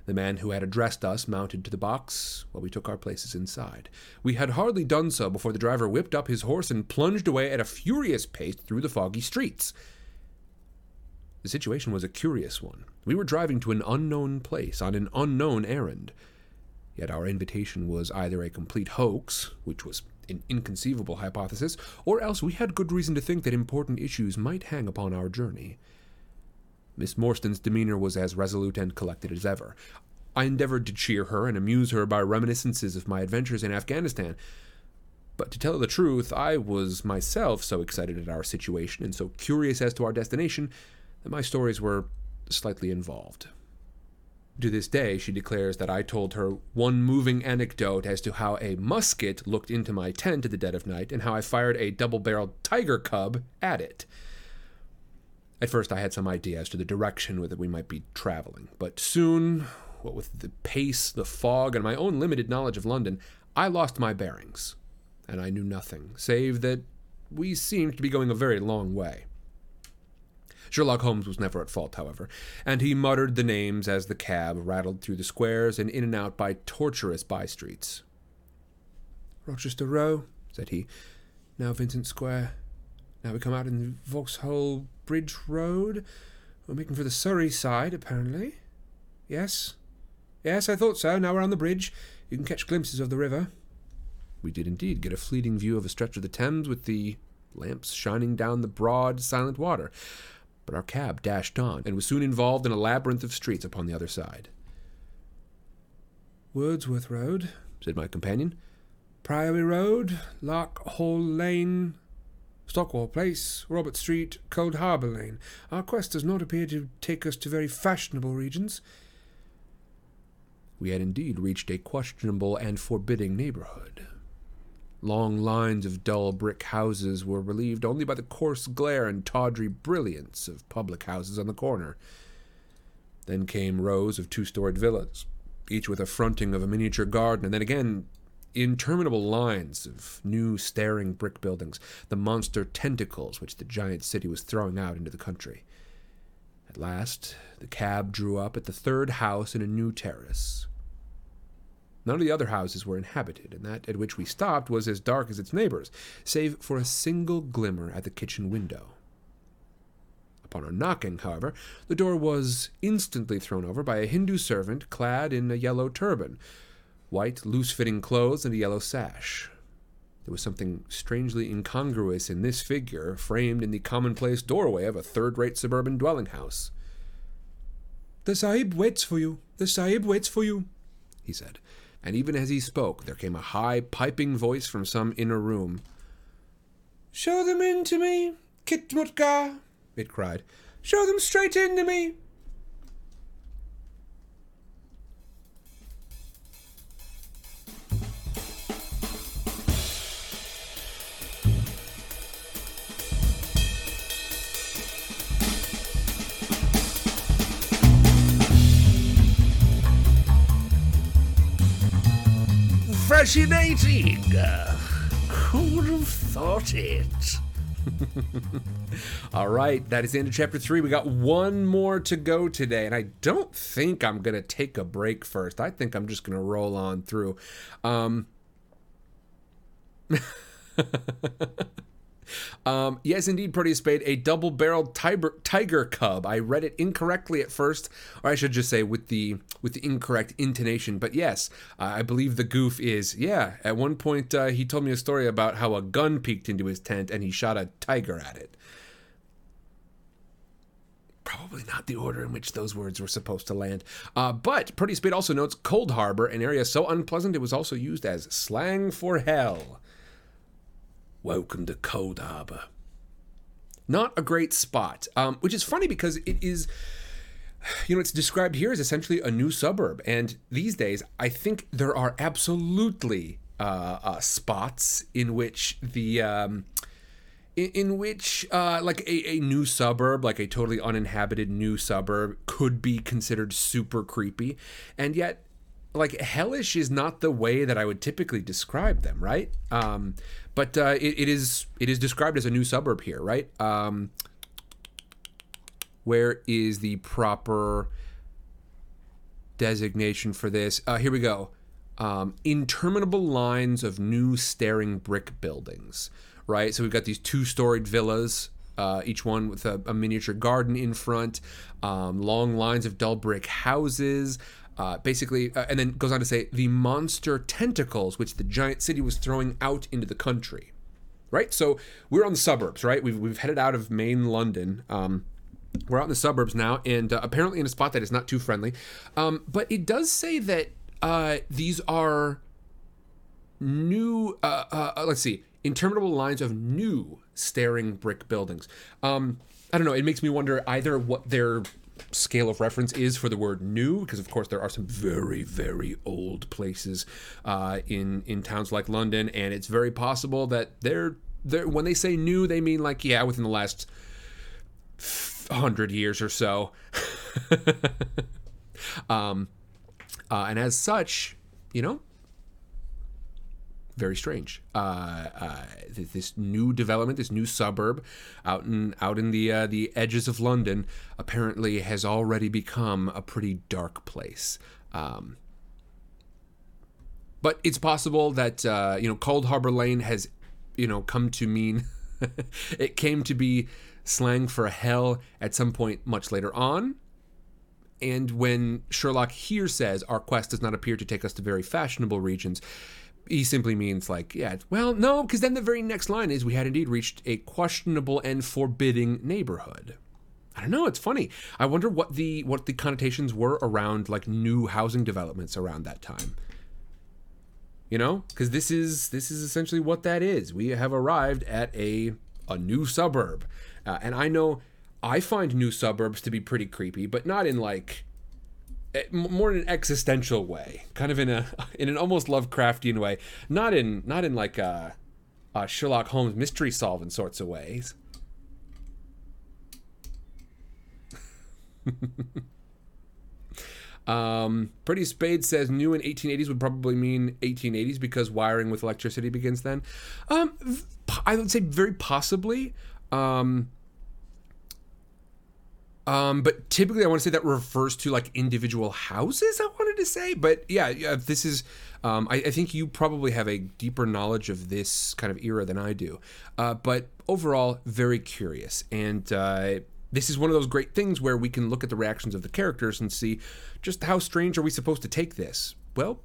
The man who had addressed us mounted to the box while we took our places inside. We had hardly done so before the driver whipped up his horse and plunged away at a furious pace through the foggy streets. The situation was a curious one. We were driving to an unknown place on an unknown errand. Yet our invitation was either a complete hoax, which was an inconceivable hypothesis, or else we had good reason to think that important issues might hang upon our journey. Miss Morstan's demeanor was as resolute and collected as ever. I endeavored to cheer her and amuse her by reminiscences of my adventures in Afghanistan. But to tell the truth, I was myself so excited at our situation and so curious as to our destination that my stories were slightly involved. To this day, she declares that I told her one moving anecdote as to how a musket looked into my tent at the dead of night and how I fired a double barreled tiger cub at it. At first, I had some idea as to the direction that we might be traveling, but soon, what with the pace, the fog, and my own limited knowledge of London, I lost my bearings, and I knew nothing, save that we seemed to be going a very long way. Sherlock Holmes was never at fault, however, and he muttered the names as the cab rattled through the squares and in and out by tortuous by streets. Rochester Row, said he. Now Vincent Square. Now we come out in Vauxhall Bridge Road. We're making for the Surrey side, apparently. Yes. Yes, I thought so. Now we're on the bridge. You can catch glimpses of the river. We did indeed get a fleeting view of a stretch of the Thames with the lamps shining down the broad, silent water. But our cab dashed on and was soon involved in a labyrinth of streets upon the other side. Wordsworth Road, said my companion. Priory Road, Lark Hall Lane, Stockwell Place, Robert Street, Cold Harbour Lane. Our quest does not appear to take us to very fashionable regions. We had indeed reached a questionable and forbidding neighborhood. Long lines of dull brick houses were relieved only by the coarse glare and tawdry brilliance of public houses on the corner. Then came rows of two storied villas, each with a fronting of a miniature garden, and then again interminable lines of new staring brick buildings, the monster tentacles which the giant city was throwing out into the country. At last, the cab drew up at the third house in a new terrace. None of the other houses were inhabited, and that at which we stopped was as dark as its neighbors, save for a single glimmer at the kitchen window. Upon our knocking, however, the door was instantly thrown over by a Hindu servant clad in a yellow turban, white, loose fitting clothes, and a yellow sash. There was something strangely incongruous in this figure, framed in the commonplace doorway of a third rate suburban dwelling house. The Sahib waits for you. The Sahib waits for you, he said, and even as he spoke, there came a high, piping voice from some inner room. Show them in to me, khitmutgar, it cried. Show them straight in to me. Fascinating. Who would have thought it? All right, that is the end of chapter three. We got one more to go today, and I don't think I'm gonna take a break first. I think I'm just gonna roll on through. Um, Um, yes, indeed, Proteus Spade, a double-barreled tiger, tiger cub. I read it incorrectly at first, or I should just say with the with the incorrect intonation. But yes, uh, I believe the goof is yeah. At one point, uh, he told me a story about how a gun peeked into his tent and he shot a tiger at it. Probably not the order in which those words were supposed to land. Uh, but Proteus Spade also notes Cold Harbor, an area so unpleasant it was also used as slang for hell. Welcome to Cold Harbor. Not a great spot, um, which is funny because it is. you know, it's described here as essentially a new suburb. And these days, I think there are absolutely uh, uh, spots in which the. Um, in, which, uh, like a, a new suburb, like a totally uninhabited new suburb, could be considered super creepy, and yet, like hellish is not the way that I would typically describe them, right? Um, but uh, it, it is it is described as a new suburb here, right? Um, where is the proper designation for this? Uh, here we go. Um, interminable lines of new staring brick buildings, right? So we've got these two storied villas, uh, each one with a, a, miniature garden in front, um, long lines of dull brick houses. Uh, basically, uh, and then goes on to say the monster tentacles which the giant city was throwing out into the country. Right? So we're on the suburbs, right? We've, we've headed out of main London. Um, we're out in the suburbs now, and uh, apparently in a spot that is not too friendly. Um, but it does say that uh, these are new. Uh, uh, let's see, interminable lines of new staring brick buildings. Um, I don't know. It makes me wonder either what their scale of reference is for the word new, because of course there are some very, very old places uh, in in towns like London, and it's very possible that they're they're when they say new, they mean like yeah, within the last hundred years or so. um, uh, and as such, you know, very strange. Uh, uh, this new development, this new suburb, out in out in the uh, the edges of London, apparently has already become a pretty dark place. Um, but it's possible that uh, you know Coldharbour Lane has, you know, come to mean it came to be slang for hell at some point much later on. And when Sherlock here says our quest does not appear to take us to very fashionable regions, he simply means like, yeah, well, no, because then the very next line is we had indeed reached a questionable and forbidding neighborhood. I don't know. It's funny. I wonder what the what the connotations were around like new housing developments around that time. You know, because this is this is essentially what that is. We have arrived at a a new suburb, uh, and I know I find new suburbs to be pretty creepy, but not in like more in an existential way, kind of in a in an almost Lovecraftian way, not in not in like a, a Sherlock Holmes mystery solving sorts of ways. um, Proteus Spade says new in 1880s would probably mean 1880s because wiring with electricity begins then. Um, I would say very possibly. Um, um, but typically, I want to say that refers to like individual houses. I wanted to say, but yeah, yeah this is. Um, I, I, think you probably have a deeper knowledge of this kind of era than I do. Uh, but overall, very curious, and uh, this is one of those great things where we can look at the reactions of the characters and see just how strange are we supposed to take this. Well,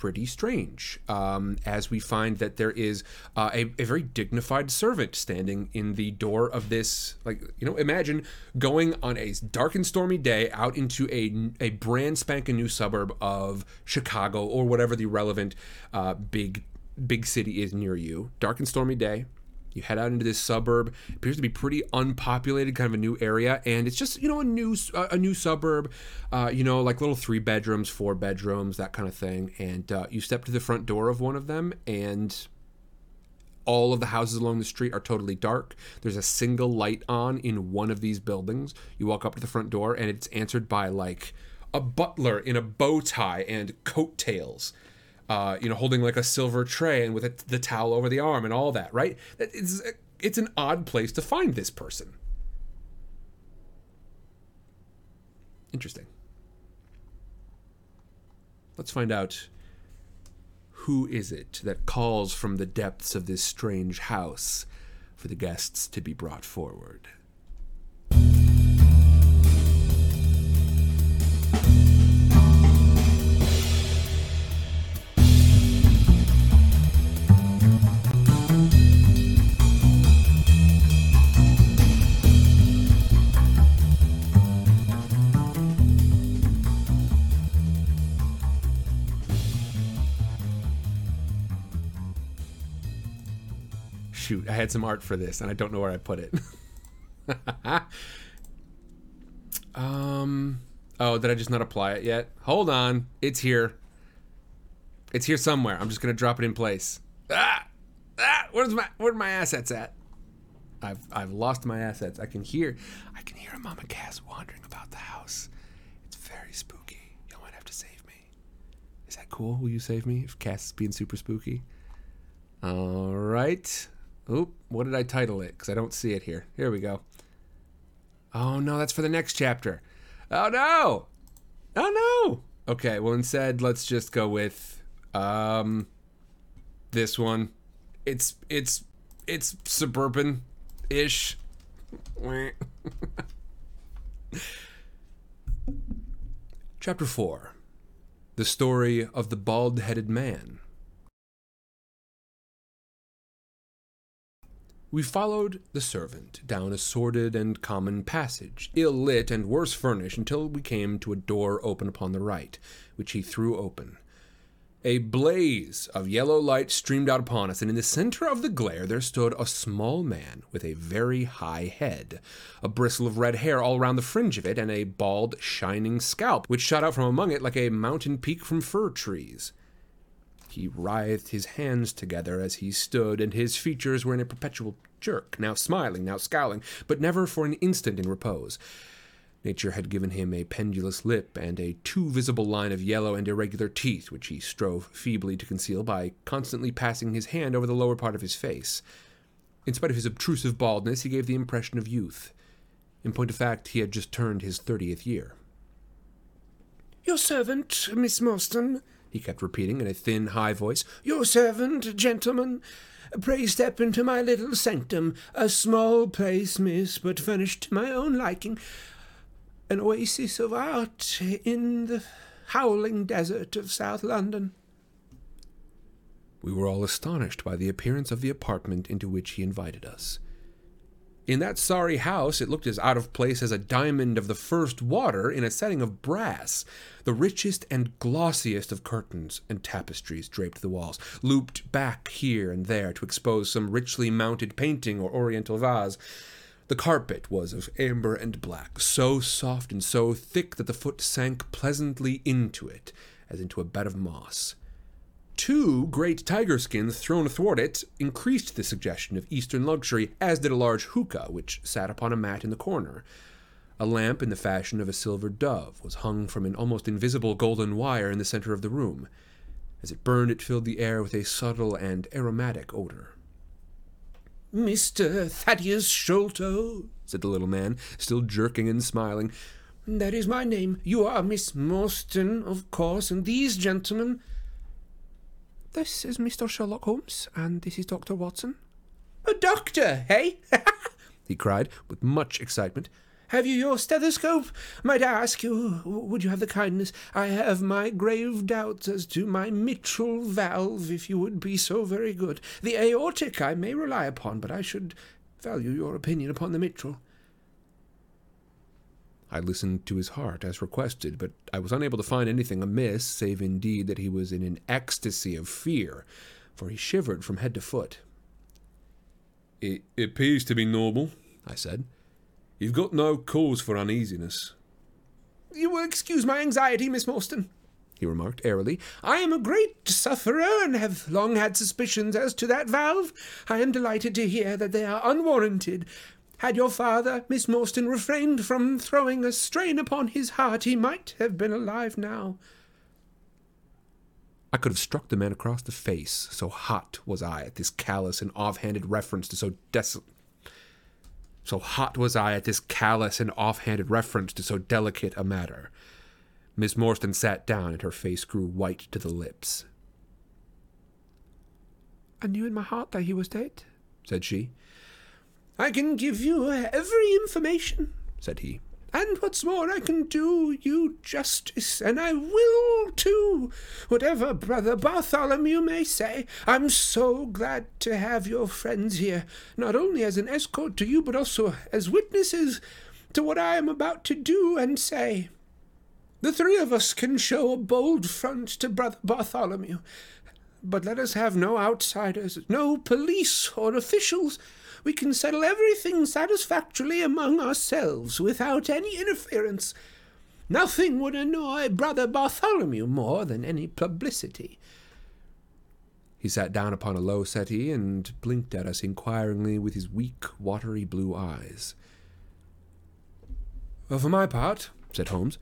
pretty strange um, as we find that there is uh, a, a, very dignified servant standing in the door of this like you know imagine going on a dark and stormy day out into a, a brand spanking new suburb of chicago or whatever the relevant uh, big big city is near you. Dark and stormy day you head out into this suburb. Appears to be pretty unpopulated, kind of a new area, and it's just you know a new a new suburb, uh, you know like little three bedrooms, four bedrooms, that kind of thing. And uh, you step to the front door of one of them, and all of the houses along the street are totally dark. There's a single light on in one of these buildings. You walk up to the front door, and it's answered by like a butler in a bow tie and coattails uh, you know, holding like a silver tray and with a, the towel over the arm and all that, right? It's it's an odd place to find this person. Interesting. Let's find out who is it that calls from the depths of this strange house for the guests to be brought forward. Shoot, I had some art for this and I don't know where I put it. um, Oh, did I just not apply it yet? Hold on. It's here. It's here somewhere. I'm just gonna drop it in place. Ah! Ah! Where's my where my assets at? I've I've lost my assets. I can hear I can hear a mama Cass wandering about the house. It's very spooky. You might have to save me. Is that cool? Will you save me if Cass is being super spooky? All right. Oop, what did I title it? Because I don't see it here. Here we go. Oh no, that's for the next chapter. Oh no! Oh no! Okay, well instead let's just go with um this one. It's it's it's suburban ish. Chapter 4 The Story of the Bald Headed Man. We followed the servant down a sordid and common passage, ill lit and worse furnished, until we came to a door open upon the right, which he threw open. A blaze of yellow light streamed out upon us, and in the center of the glare there stood a small man with a very high head, a bristle of red hair all round the fringe of it, and a bald, shining scalp, which shot out from among it like a mountain peak from fir trees. He writhed his hands together as he stood, and his features were in a perpetual jerk, now smiling, now scowling, but never for an instant in repose. Nature had given him a pendulous lip and a too visible line of yellow and irregular teeth, which he strove feebly to conceal by constantly passing his hand over the lower part of his face. In spite of his obtrusive baldness, he gave the impression of youth. In point of fact, he had just turned his thirtieth year. Your servant, Miss Morstan, he kept repeating in a thin, high voice. Your servant, gentlemen. Pray step into my little sanctum. A small place, miss, but furnished to my own liking. An oasis of art in the howling desert of South London. We were all astonished by the appearance of the apartment into which he invited us. In that sorry house, it looked as out of place as a diamond of the first water in a setting of brass. The richest and glossiest of curtains and tapestries draped the walls, looped back here and there to expose some richly mounted painting or oriental vase. The carpet was of amber and black, so soft and so thick that the foot sank pleasantly into it, as into a bed of moss. Two great tiger skins thrown athwart it increased the suggestion of Eastern luxury, as did a large hookah which sat upon a mat in the corner. A lamp in the fashion of a silver dove was hung from an almost invisible golden wire in the center of the room. As it burned, it filled the air with a subtle and aromatic odor. Mr. Thaddeus Sholto, said the little man, still jerking and smiling. That is my name. You are Miss Morstan, of course, and these gentlemen. This is Mr. Sherlock Holmes, and this is Dr. Watson. A doctor, hey? he cried, with much excitement. Have you your stethoscope? Might I ask you, would you have the kindness? I have my grave doubts as to my mitral valve, if you would be so very good. The aortic I may rely upon, but I should value your opinion upon the mitral. I listened to his heart as requested, but I was unable to find anything amiss, save indeed that he was in an ecstasy of fear, for he shivered from head to foot. It appears to be normal, I said. You've got no cause for uneasiness. You will excuse my anxiety, Miss Morstan, he remarked airily. I am a great sufferer and have long had suspicions as to that valve. I am delighted to hear that they are unwarranted. Had your father, Miss Morstan, refrained from throwing a strain upon his heart, he might have been alive now. I could have struck the man across the face, so hot was I at this callous and off-handed reference to so desolate. So hot was I at this callous and off-handed reference to so delicate a matter. Miss Morstan sat down, and her face grew white to the lips. I knew in my heart that he was dead, said she. I can give you every information, said he. And what's more, I can do you justice, and I will too, whatever Brother Bartholomew may say. I'm so glad to have your friends here, not only as an escort to you, but also as witnesses to what I am about to do and say. The three of us can show a bold front to Brother Bartholomew, but let us have no outsiders, no police or officials we can settle everything satisfactorily among ourselves without any interference. Nothing would annoy Brother Bartholomew more than any publicity. He sat down upon a low settee and blinked at us inquiringly with his weak, watery blue eyes. Well, for my part, said Holmes,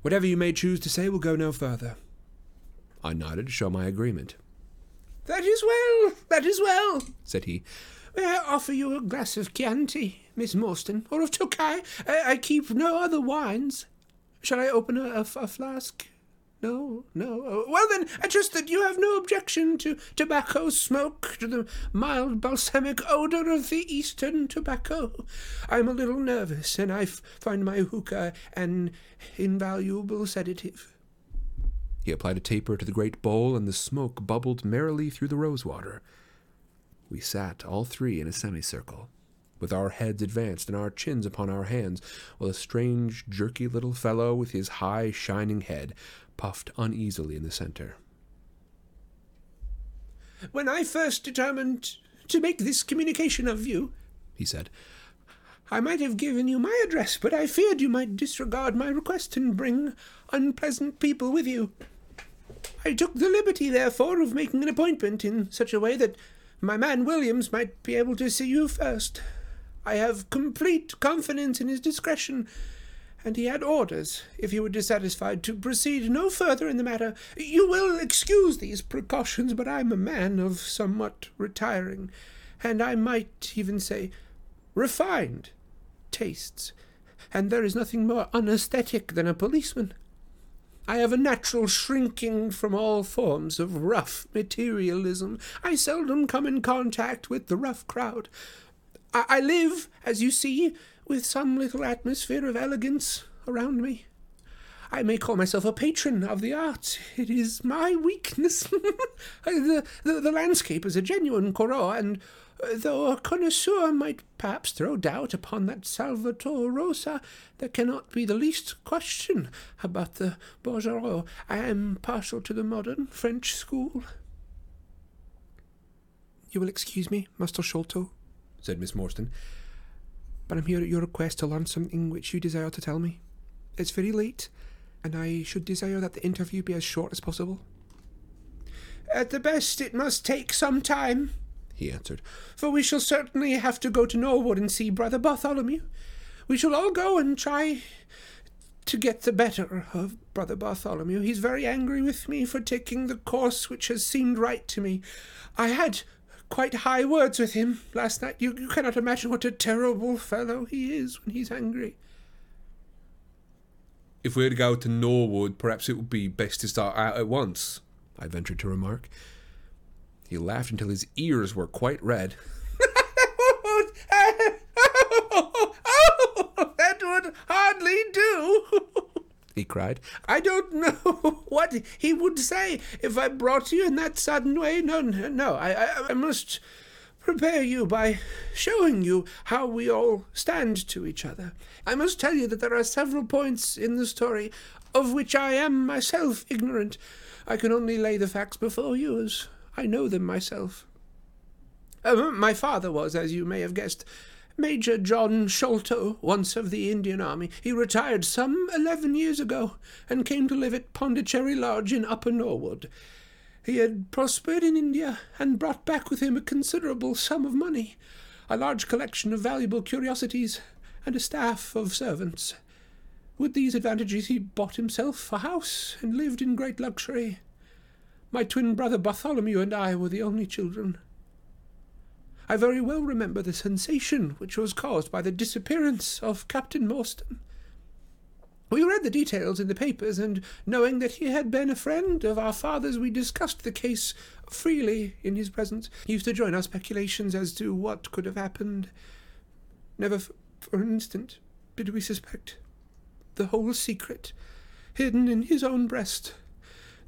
whatever you may choose to say will go no further. I nodded to show my agreement. That is well, that is well, said he. May I offer you a glass of Chianti, Miss Morstan, or of Tokai? I, eh, I keep no other wines. Shall I open a, a, a flask? No, no. Oh, well, then, I trust that you have no objection to tobacco smoke, to the mild balsamic odour of the eastern tobacco. I'm a little nervous, and I find my hookah an invaluable sedative. He applied a taper to the great bowl, and the smoke bubbled merrily through the rosewater. We sat, all three, in a semicircle, with our heads advanced and our chins upon our hands, while a strange, jerky little fellow with his high, shining head puffed uneasily in the center. When I first determined to make this communication of you, he said, I might have given you my address, but I feared you might disregard my request and bring unpleasant people with you. I took the liberty, therefore, of making an appointment in such a way that my man Williams might be able to see you first. I have complete confidence in his discretion, and he had orders, if you were dissatisfied, to proceed no further in the matter. You will excuse these precautions, but I'm a man of somewhat retiring, and I might even say refined tastes, and there is nothing more unaesthetic than a policeman. I have a natural shrinking from all forms of rough materialism. I seldom come in contact with the rough crowd. I, I live, as you see, with some little atmosphere of elegance around me. I may call myself a patron of the arts. It is my weakness. the, the, the landscape is a genuine Corot, and though a connoisseur might perhaps throw doubt upon that Salvator Rosa, there cannot be the least question about the Bouguereau. I am partial to the modern French school. You will excuse me, Master Sholto, said Miss Morstan but I'm here at your request to learn something which you desire to tell me. It's very late, and I should desire that the interview be as short as possible. At the best, it must take some time, he answered, for we shall certainly have to go to Norwood and see Brother Bartholomew. We shall all go and try to get the better of Brother Bartholomew. He's very angry with me for taking the course which has seemed right to me. I had quite high words with him last night. You, you cannot imagine what a terrible fellow he is when he's angry. If we were to go to Norwood, perhaps it would be best to start out at once, I ventured to remark. He laughed until his ears were quite red. that would hardly do. he cried. I don't know what he would say if I brought you in that sudden way. No, no, no. I, I, I must prepare you by showing you how we all stand to each other. I must tell you that there are several points in the story of which I am myself ignorant. I can only lay the facts before you as I know them myself. Uh, my father was, as you may have guessed, Major John Sholto, once of the Indian Army. He retired some eleven years ago and came to live at Pondicherry Lodge in Upper Norwood. He had prospered in India and brought back with him a considerable sum of money, a large collection of valuable curiosities, and a staff of servants. With these advantages he bought himself a house and lived in great luxury. My twin brother Bartholomew and I were the only children. I very well remember the sensation which was caused by the disappearance of Captain Morstan. We read the details in the papers, and knowing that he had been a friend of our father's, we discussed the case freely in his presence. He used to join our speculations as to what could have happened. Never f- for an instant did we suspect the whole secret hidden in his own breast,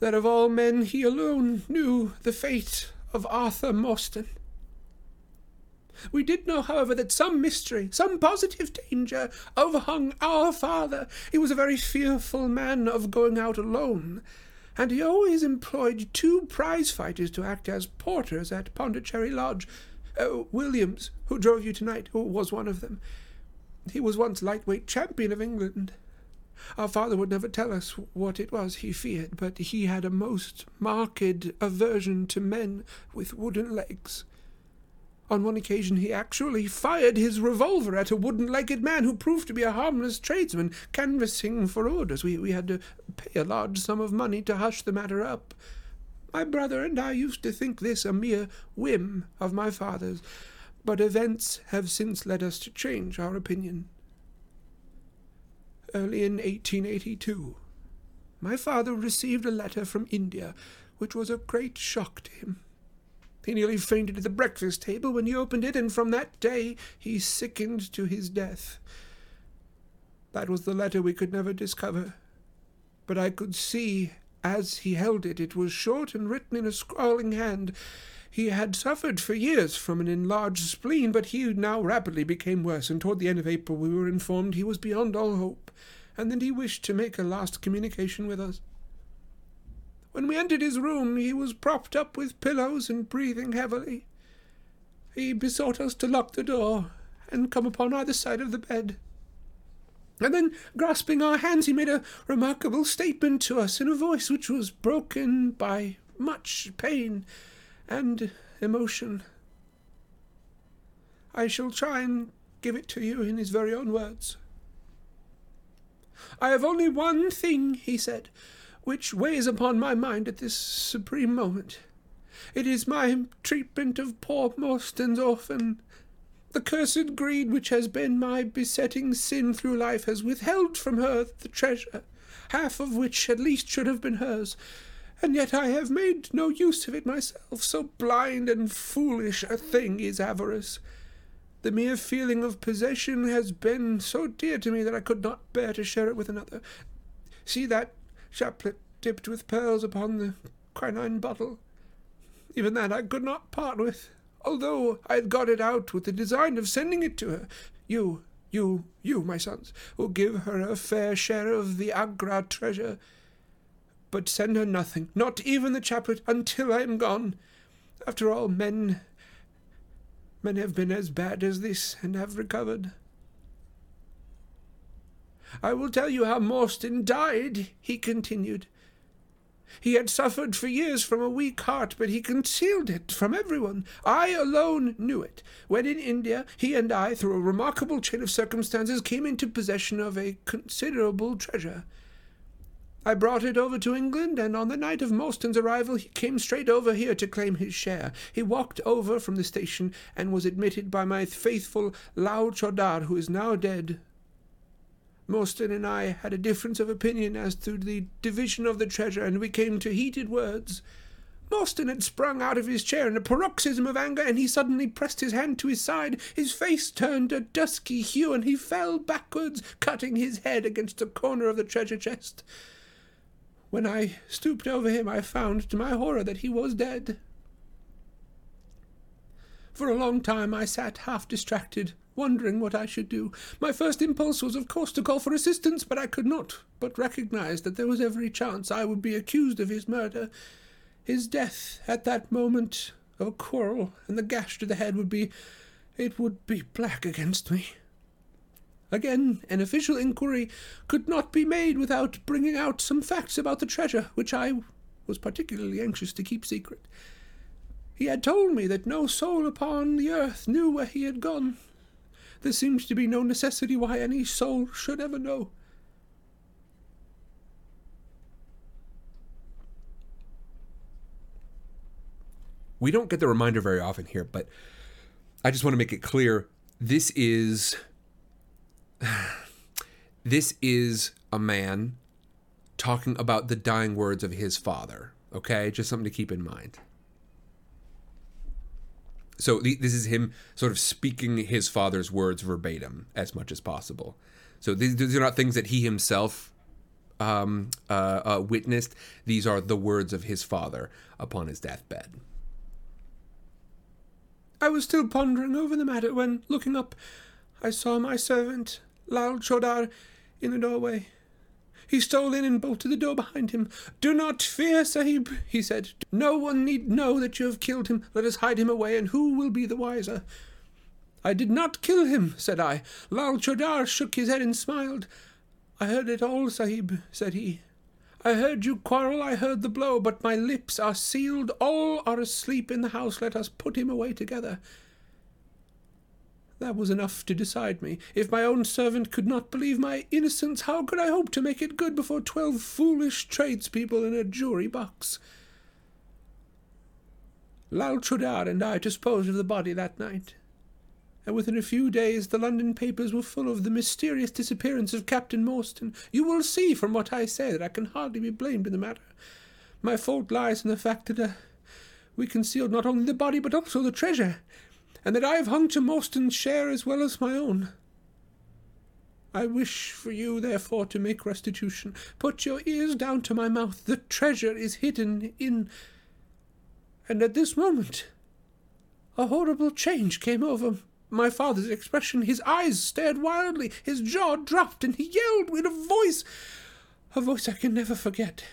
that of all men he alone knew the fate of Arthur Morstan. We did know, however, that some mystery, some positive danger, overhung our father. He was a very fearful man of going out alone, and he always employed two prize fighters to act as porters at Pondicherry Lodge. Uh, Williams, who drove you tonight, who was one of them. He was once lightweight champion of England. Our father would never tell us what it was he feared, but he had a most marked aversion to men with wooden legs. On one occasion he actually fired his revolver at a wooden legged man who proved to be a harmless tradesman canvassing for orders. We, we had to pay a large sum of money to hush the matter up. My brother and I used to think this a mere whim of my father's, but events have since led us to change our opinion. Early in 1882, my father received a letter from India, which was a great shock to him. He nearly fainted at the breakfast table when he opened it, and from that day he sickened to his death. That was the letter we could never discover, but I could see as he held it, it was short and written in a scrawling hand. He had suffered for years from an enlarged spleen, but he now rapidly became worse, and toward the end of April we were informed he was beyond all hope, and that he wished to make a last communication with us. When we entered his room, he was propped up with pillows and breathing heavily. He besought us to lock the door and come upon either side of the bed. And then, grasping our hands, he made a remarkable statement to us in a voice which was broken by much pain and emotion. I shall try and give it to you in his very own words. I have only one thing, he said, which weighs upon my mind at this supreme moment. It is my treatment of poor Morstan's orphan. The cursed greed which has been my besetting sin through life has withheld from her the treasure, half of which at least should have been hers, and yet I have made no use of it myself. So blind and foolish a thing is avarice. The mere feeling of possession has been so dear to me that I could not bear to share it with another. See that chaplet dipped with pearls upon the quinine bottle. Even that I could not part with, although I had got it out with the design of sending it to her. You, you, you, my sons, will give her a fair share of the Agra treasure. But send her nothing, not even the chaplet, until I am gone. After all, men men have been as bad as this and have recovered. I will tell you how Morstan died, he continued. He had suffered for years from a weak heart, but he concealed it from everyone. I alone knew it. When in India, he and I, through a remarkable chain of circumstances, came into possession of a considerable treasure. I brought it over to England, and on the night of Morstan's arrival he came straight over here to claim his share. He walked over from the station and was admitted by my faithful Lal Chowdar, who is now dead. Morstan and I had a difference of opinion as to the division of the treasure, and we came to heated words. Morstan had sprung out of his chair in a paroxysm of anger, and he suddenly pressed his hand to his side. His face turned a dusky hue, and he fell backwards, cutting his head against a corner of the treasure chest. When I stooped over him, I found, to my horror, that he was dead. For a long time I sat half distracted, wondering what I should do. My first impulse was, of course, to call for assistance, but I could not but recognize that there was every chance I would be accused of his murder. His death at that moment of a quarrel, and the gash to the head would be it would be black against me. Again, an official inquiry could not be made without bringing out some facts about the treasure, which I was particularly anxious to keep secret. He had told me that no soul upon the earth knew where he had gone. There seemed to be no necessity why any soul should ever know. We don't get the reminder very often here, but I just want to make it clear this is this is a man talking about the dying words of his father. Okay, just something to keep in mind. So the, this is him sort of speaking his father's words verbatim as much as possible. So these, these are not things that he himself um, uh, uh, witnessed. These are the words of his father upon his deathbed. I was still pondering over the matter when, looking up, I saw my servant, Lal Chowdar, in the doorway. He stole in and bolted the door behind him. Do not fear, Sahib, he said. No one need know that you have killed him. Let us hide him away, and who will be the wiser? I did not kill him, said I. Lal Chowdar shook his head and smiled. I heard it all, Sahib, said he. I heard you quarrel, I heard the blow, but my lips are sealed. All are asleep in the house. Let us put him away together. That was enough to decide me. If my own servant could not believe my innocence, how could I hope to make it good before twelve foolish tradespeople in a jury box? Lal Chowdar and I disposed of the body that night, and within a few days the London papers were full of the mysterious disappearance of Captain Morstan. You will see from what I say that I can hardly be blamed in the matter. My fault lies in the fact that uh, we concealed not only the body but also the treasure, and that I have hung to Morstan's share as well as my own. I wish for you, therefore, to make restitution. Put your ears down to my mouth. The treasure is hidden in and at this moment a horrible change came over my father's expression. His eyes stared wildly, his jaw dropped, and he yelled with a voice, a voice I can never forget.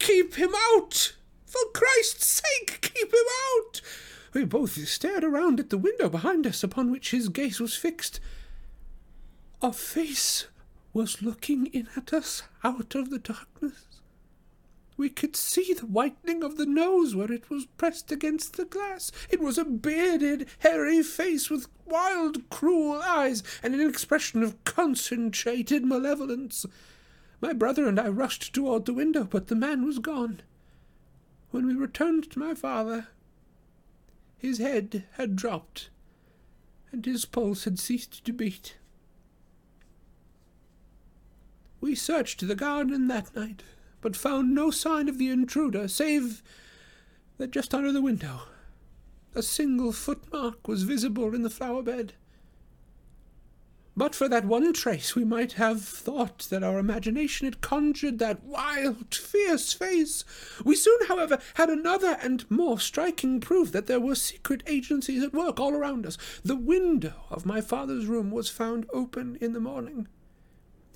Keep him out! For Christ's sake, keep him out! We both stared around at the window behind us, upon which his gaze was fixed. A face was looking in at us out of the darkness. We could see the whitening of the nose where it was pressed against the glass. It was a bearded, hairy face with wild, cruel eyes and an expression of concentrated malevolence. My brother and I rushed toward the window, but the man was gone. When we returned to my father, his head had dropped, and his pulse had ceased to beat. We searched the garden that night but found no sign of the intruder, save that just under the window a single footmark was visible in the flower bed. But for that one trace, we might have thought that our imagination had conjured that wild, fierce face. We soon, however, had another and more striking proof that there were secret agencies at work all around us. The window of my father's room was found open in the morning.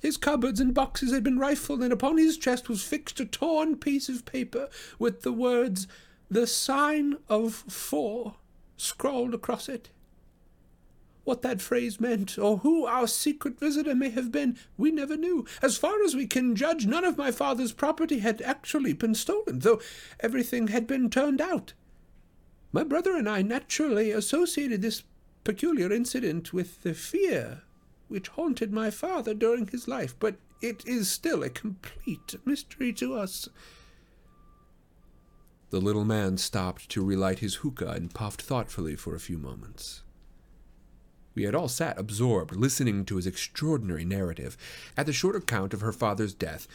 His cupboards and boxes had been rifled, and upon his chest was fixed a torn piece of paper with the words, The Sign of Four, scrawled across it. What that phrase meant, or who our secret visitor may have been, we never knew. As far as we can judge, none of my father's property had actually been stolen, though everything had been turned out. My brother and I naturally associated this peculiar incident with the fear which haunted my father during his life, but it is still a complete mystery to us. The little man stopped to relight his hookah and puffed thoughtfully for a few moments. We had all sat absorbed, listening to his extraordinary narrative. At the short account of her father's death,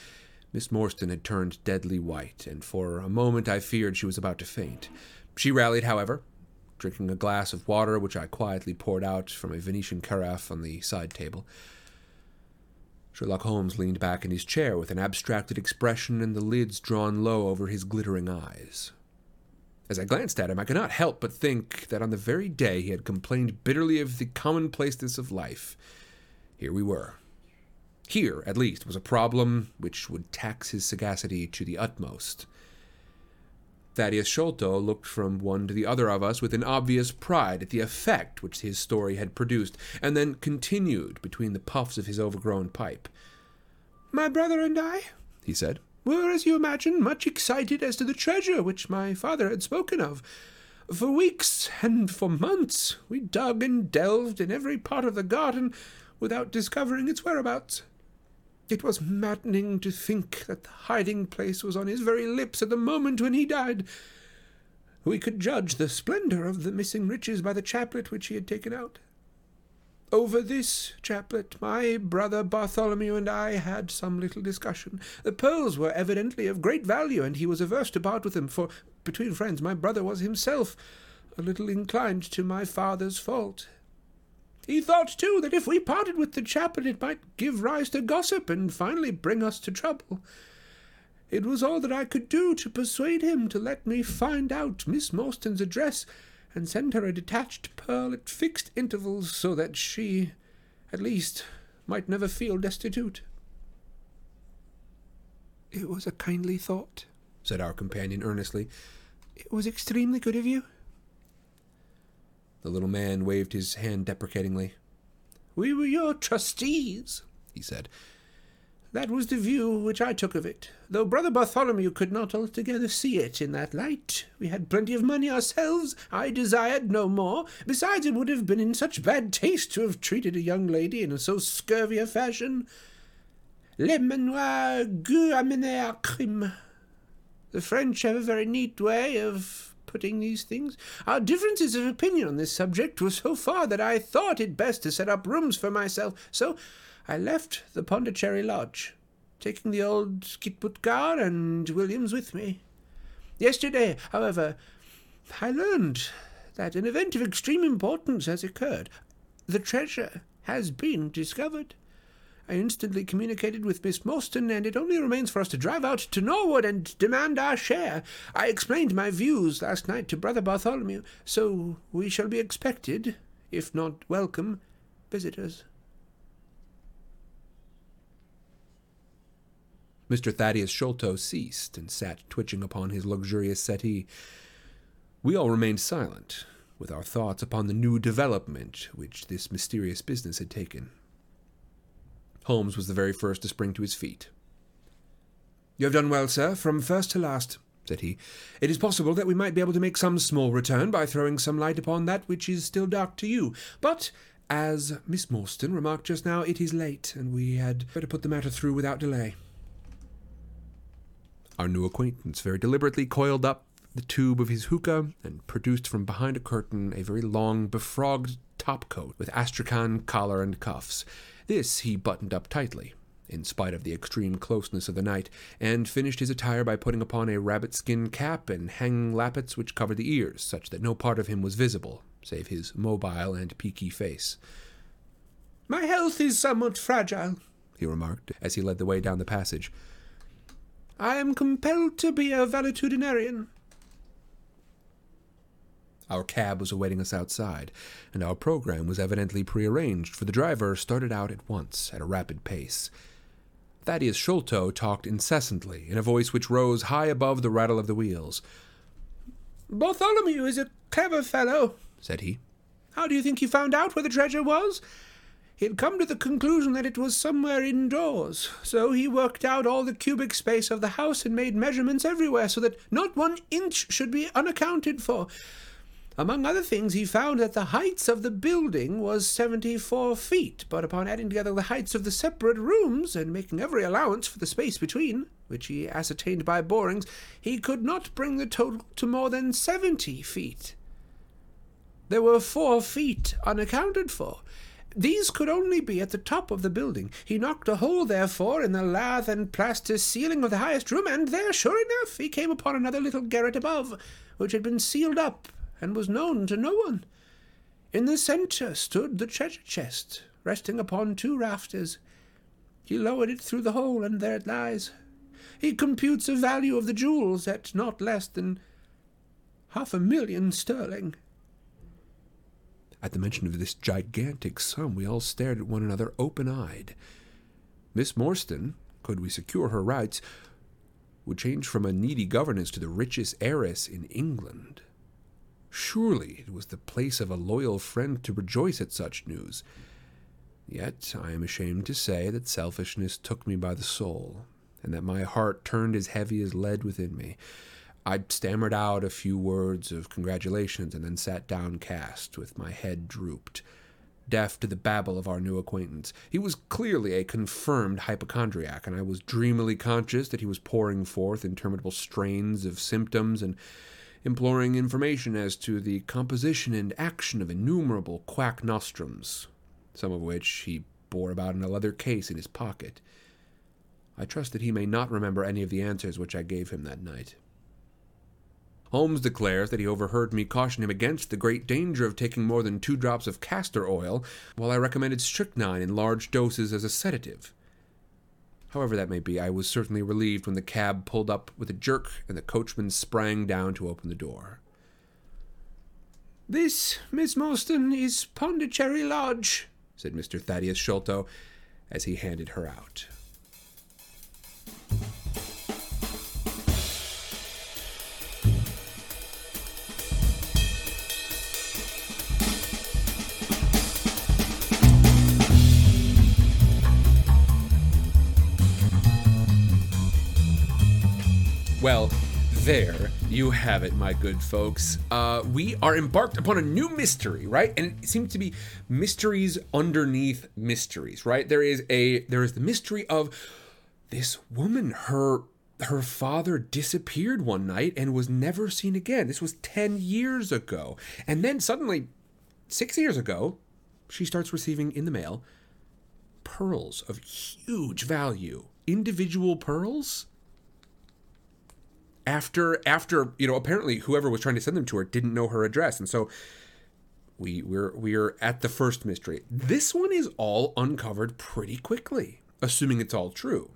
Miss Morstan had turned deadly white, and for a moment I feared she was about to faint. She rallied, however, drinking a glass of water which I quietly poured out from a Venetian carafe on the side table. Sherlock Holmes leaned back in his chair with an abstracted expression and the lids drawn low over his glittering eyes. As I glanced at him, I could not help but think that on the very day he had complained bitterly of the commonplaceness of life, here we were. Here, at least, was a problem which would tax his sagacity to the utmost. Thaddeus Sholto looked from one to the other of us with an obvious pride at the effect which his story had produced, and then continued between the puffs of his overgrown pipe. My brother and I, he said, were, as you imagine, much excited as to the treasure which my father had spoken of. For weeks and for months we dug and delved in every part of the garden without discovering its whereabouts. It was maddening to think that the hiding place was on his very lips at the moment when he died. We could judge the splendor of the missing riches by the chaplet which he had taken out. Over this chaplet, my brother Bartholomew and I had some little discussion. The pearls were evidently of great value, and he was averse to part with them, for, between friends, my brother was himself a little inclined to my father's fault. He thought, too, that if we parted with the chaplet it might give rise to gossip and finally bring us to trouble. It was all that I could do to persuade him to let me find out Miss Morstan's address and send her a detached pearl at fixed intervals so that she, at least, might never feel destitute. It was a kindly thought, said our companion earnestly. It was extremely good of you. The little man waved his hand deprecatingly. We were your trustees, he said. That was the view which I took of it, though Brother Bartholomew could not altogether see it in that light. We had plenty of money ourselves. I desired no more. Besides, it would have been in such bad taste to have treated a young lady in so scurvy a fashion. Le manoir gueux amener crime. The French have a very neat way of putting these things. Our differences of opinion on this subject were so far that I thought it best to set up rooms for myself, so I left the Pondicherry Lodge, taking the old Khitmutgar and Williams with me. Yesterday, however, I learned that an event of extreme importance has occurred. The treasure has been discovered. I instantly communicated with Miss Morstan, and it only remains for us to drive out to Norwood and demand our share. I explained my views last night to Brother Bartholomew, so we shall be expected, if not welcome, visitors. Mr. Thaddeus Sholto ceased and sat twitching upon his luxurious settee. We all remained silent, with our thoughts upon the new development which this mysterious business had taken. Holmes was the very first to spring to his feet. You have done well, sir, from first to last, said he. It is possible that we might be able to make some small return by throwing some light upon that which is still dark to you. But, as Miss Morstan remarked just now, it is late, and we had better put the matter through without delay. Our new acquaintance very deliberately coiled up the tube of his hookah and produced from behind a curtain a very long, befrogged topcoat with astrakhan collar and cuffs. This he buttoned up tightly, in spite of the extreme closeness of the night, and finished his attire by putting upon a rabbit skin cap and hanging lappets which covered the ears, such that no part of him was visible, save his mobile and peaky face. My health is somewhat fragile, he remarked, as he led the way down the passage. I am compelled to be a valetudinarian. Our cab was awaiting us outside, and our program was evidently prearranged, for the driver started out at once at a rapid pace. Thaddeus Sholto talked incessantly, in a voice which rose high above the rattle of the wheels. Bartholomew is a clever fellow, said he. How do you think he found out where the treasure was? He had come to the conclusion that it was somewhere indoors, so he worked out all the cubic space of the house and made measurements everywhere so that not one inch should be unaccounted for. Among other things, he found that the heights of the building was seventy-four feet, but upon adding together the heights of the separate rooms, and making every allowance for the space between, which he ascertained by borings, he could not bring the total to more than seventy feet. There were four feet unaccounted for, these could only be at the top of the building. He knocked a hole, therefore, in the lath and plaster ceiling of the highest room, and there, sure enough, he came upon another little garret above, which had been sealed up and was known to no one. In the centre stood the treasure chest, resting upon two rafters. He lowered it through the hole, and there it lies. He computes the value of the jewels at not less than half a million sterling. At the mention of this gigantic sum, we all stared at one another open eyed. Miss Morstan, could we secure her rights, would change from a needy governess to the richest heiress in England. Surely it was the place of a loyal friend to rejoice at such news. Yet I am ashamed to say that selfishness took me by the soul, and that my heart turned as heavy as lead within me. I stammered out a few words of congratulations and then sat downcast, with my head drooped, deaf to the babble of our new acquaintance. He was clearly a confirmed hypochondriac, and I was dreamily conscious that he was pouring forth interminable strains of symptoms and imploring information as to the composition and action of innumerable quack nostrums, some of which he bore about in a leather case in his pocket. I trust that he may not remember any of the answers which I gave him that night. Holmes declares that he overheard me caution him against the great danger of taking more than two drops of castor oil, while I recommended strychnine in large doses as a sedative. However that may be, I was certainly relieved when the cab pulled up with a jerk and the coachman sprang down to open the door. This, Miss Morstan, is Pondicherry Lodge, said Mr. Thaddeus Sholto as he handed her out. There you have it, my good folks. Uh, we are embarked upon a new mystery, right? And it seems to be mysteries underneath mysteries, right? There is a there is the mystery of this woman. Her her father disappeared one night and was never seen again. This was ten years ago, and then suddenly, six years ago, she starts receiving in the mail pearls of huge value, individual pearls after after you know apparently whoever was trying to send them to her didn't know her address. And so we we're we're at the first mystery. This one is all uncovered pretty quickly assuming it's all true.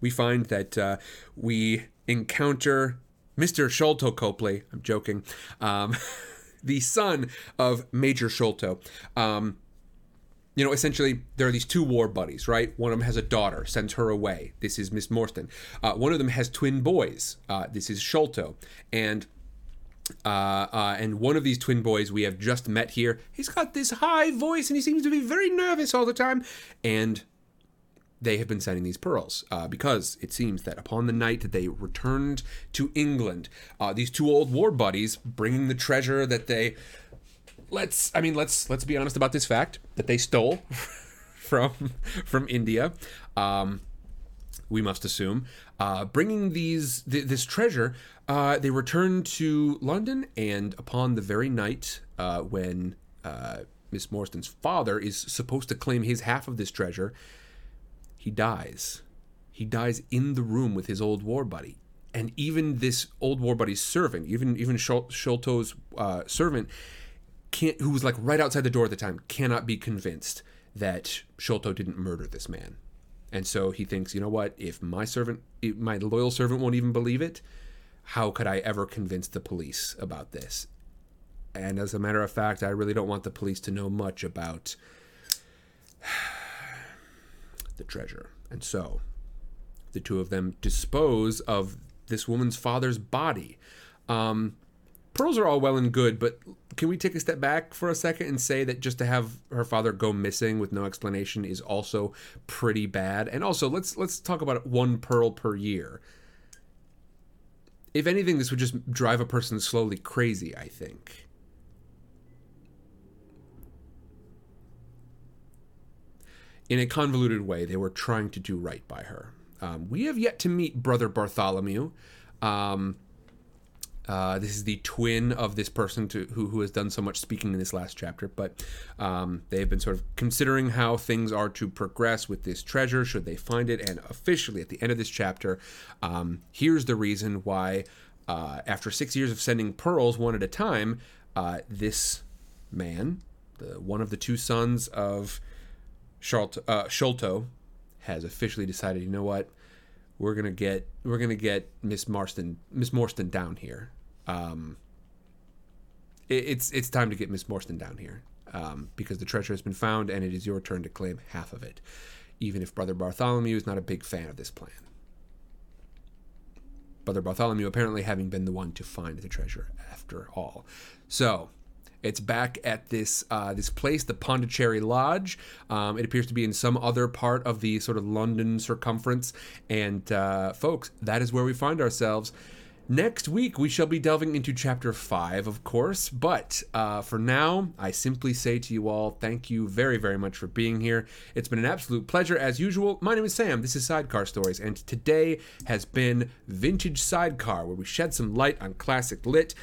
We find that uh, we encounter mr sholto copley i'm joking um, the son of major sholto um, you know, essentially, there are these two war buddies, right? One of them has a daughter, sends her away. This is Miss Morstan. Uh, one of them has twin boys. Uh, this is Sholto. And uh, uh, and one of these twin boys we have just met here. He's got this high voice and he seems to be very nervous all the time. And they have been sending these pearls uh, because it seems that upon the night that they returned to England, uh, these two old war buddies bringing the treasure that they let's I mean let's let's be honest about this fact that they stole from from India. Um, we must assume, uh, bringing these th- this treasure, uh, they return to London, and upon the very night uh, when uh, Miss Morstan's father is supposed to claim his half of this treasure, he dies. He dies in the room with his old war buddy, and even this old war buddy's servant, even even Shol- Sholto's uh, servant, can't who was like right outside the door at the time cannot be convinced that Sholto didn't murder this man. And so he thinks, you know what? If my servant, my loyal servant won't even believe it, how could I ever convince the police about this? And as a matter of fact, I really don't want the police to know much about the treasure. And so the two of them dispose of this woman's father's body. Um, pearls are all well and good, but can we take a step back for a second and say that just to have her father go missing with no explanation is also pretty bad? And also, let's let's talk about one pearl per year. If anything, this would just drive a person slowly crazy. I think. In a convoluted way, they were trying to do right by her. Um, we have yet to meet Brother Bartholomew. Um, uh, this is the twin of this person to, who, who has done so much speaking in this last chapter, but um, they have been sort of considering how things are to progress with this treasure, should they find it. And officially, at the end of this chapter, um, here's the reason why, uh, after six years of sending pearls one at a time, uh, this man, the one of the two sons of Sholto, uh, Sholto, has officially decided, you know what? We're gonna get we're gonna get Miss Marston Miss Morstan down here um, it, it's it's time to get Miss Morstan down here um, because the treasure has been found and it is your turn to claim half of it, even if Brother Bartholomew is not a big fan of this plan. Brother Bartholomew apparently having been the one to find the treasure after all. So it's back at this uh, this place, the Pondicherry Lodge. Um, it appears to be in some other part of the sort of London circumference. And uh, folks, that is where we find ourselves. Next week, we shall be delving into chapter 5, of course, but uh, for now, I simply say to you all, thank you very, very much for being here. It's been an absolute pleasure as usual. My name is Sam, this is Sidecar Stories, and today has been Vintage Sidecar, where we shed some light on classic lit.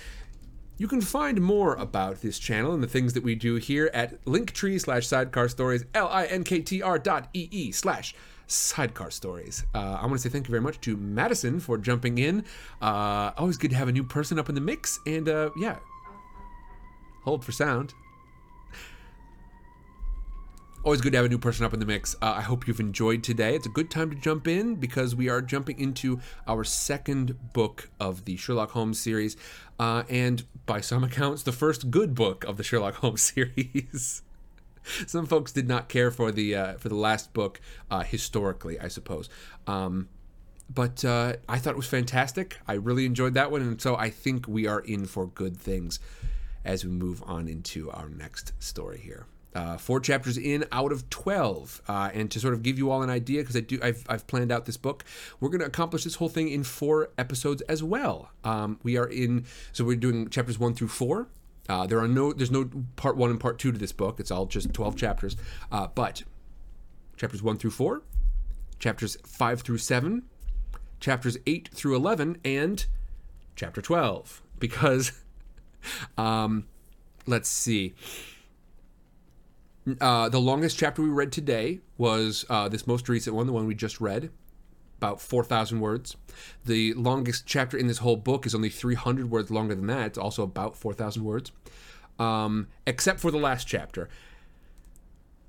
You can find more about this channel and the things that we do here at linktree slash sidecar stories, L-I-N-K-T-R dot E-E slash sidecar stories. Uh, I want to say thank you very much to Madison for jumping in. Uh, always good to have a new person up in the mix. And uh, yeah, hold for sound. Always good to have a new person up in the mix. Uh, I hope you've enjoyed today. It's a good time to jump in because we are jumping into our second book of the Sherlock Holmes series, uh, and by some accounts, the first good book of the Sherlock Holmes series. some folks did not care for the uh, for the last book uh, historically, I suppose. Um, but uh, I thought it was fantastic. I really enjoyed that one, and so I think we are in for good things as we move on into our next story here. Uh, four chapters in out of 12 uh, and to sort of give you all an idea because i do I've, I've planned out this book we're going to accomplish this whole thing in four episodes as well um, we are in so we're doing chapters one through four uh, there are no there's no part one and part two to this book. It's all just 12 chapters. Uh, but chapters one through four chapters five through seven chapters 8 through 11 and chapter 12 because um, let's see. Uh, the longest chapter we read today was uh, this most recent one, the one we just read, about 4,000 words. The longest chapter in this whole book is only 300 words longer than that. It's also about 4,000 words, um, except for the last chapter.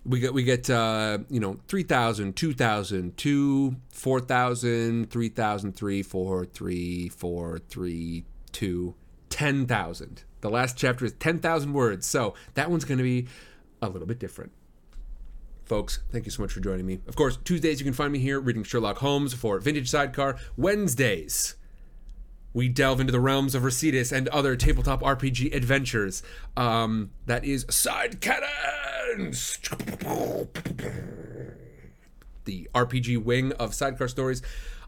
We get we get uh, you know 3,000, 2,000, 2, 4,000, 3,000, 3, 4, 3, 4, 3, 2, 10,000. The last chapter is 10,000 words. So that one's going to be a little bit different. Folks, thank you so much for joining me. Of course, Tuesdays you can find me here reading Sherlock Holmes for Vintage Sidecar. Wednesdays, we delve into the realms of Recidus and other tabletop RPG adventures. Um, that is Side Cannons! The RPG wing of Sidecar Stories.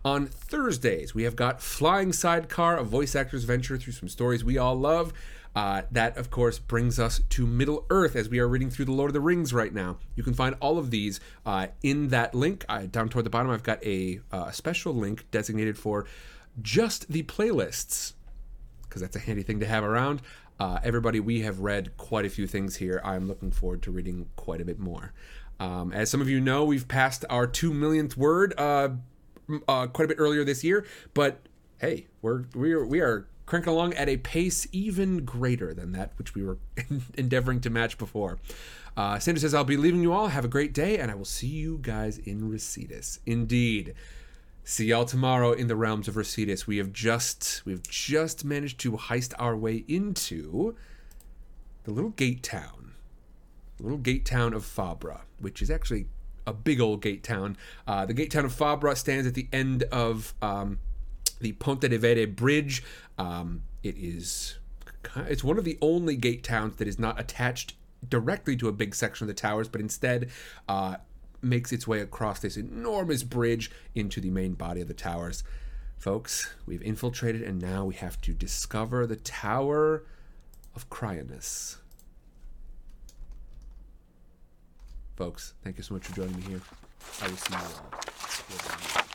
On Thursdays, we have got Flying Sidecar, a voice actor's venture through some stories we all love. Uh, that, of course, brings us to Middle Earth as we are reading through The Lord of the Rings right now. You can find all of these uh, in that link. Down toward the bottom, I've got a uh, special link designated for just the playlists, because that's a handy thing to have around. Uh, everybody, we have read quite a few things here. I'm looking forward to reading quite a bit more. Um, as some of you know, we've passed our two millionth word uh, quite a bit earlier this year, but hey, we're we are we are cranking along at a pace even greater than that which we were endeavoring to match before. Uh, Sandra says, I'll be leaving you all. Have a great day, and I will see you guys in Recidus. Indeed. See y'all tomorrow in the realms of Recidus. We have just we've just managed to heist our way into the little gate town. The little gate town of Fabra, which is actually a big old gate town. Uh, the gate town of Fabra stands at the end of um, the Ponte de Verde Bridge. Um, it is it's one of the only gate towns that is not attached directly to a big section of the towers, but instead uh, makes its way across this enormous bridge into the main body of the towers. Folks, we've infiltrated, and now we have to discover the Tower of Cryonis. Folks, thank you so much for joining me here. I will see you all.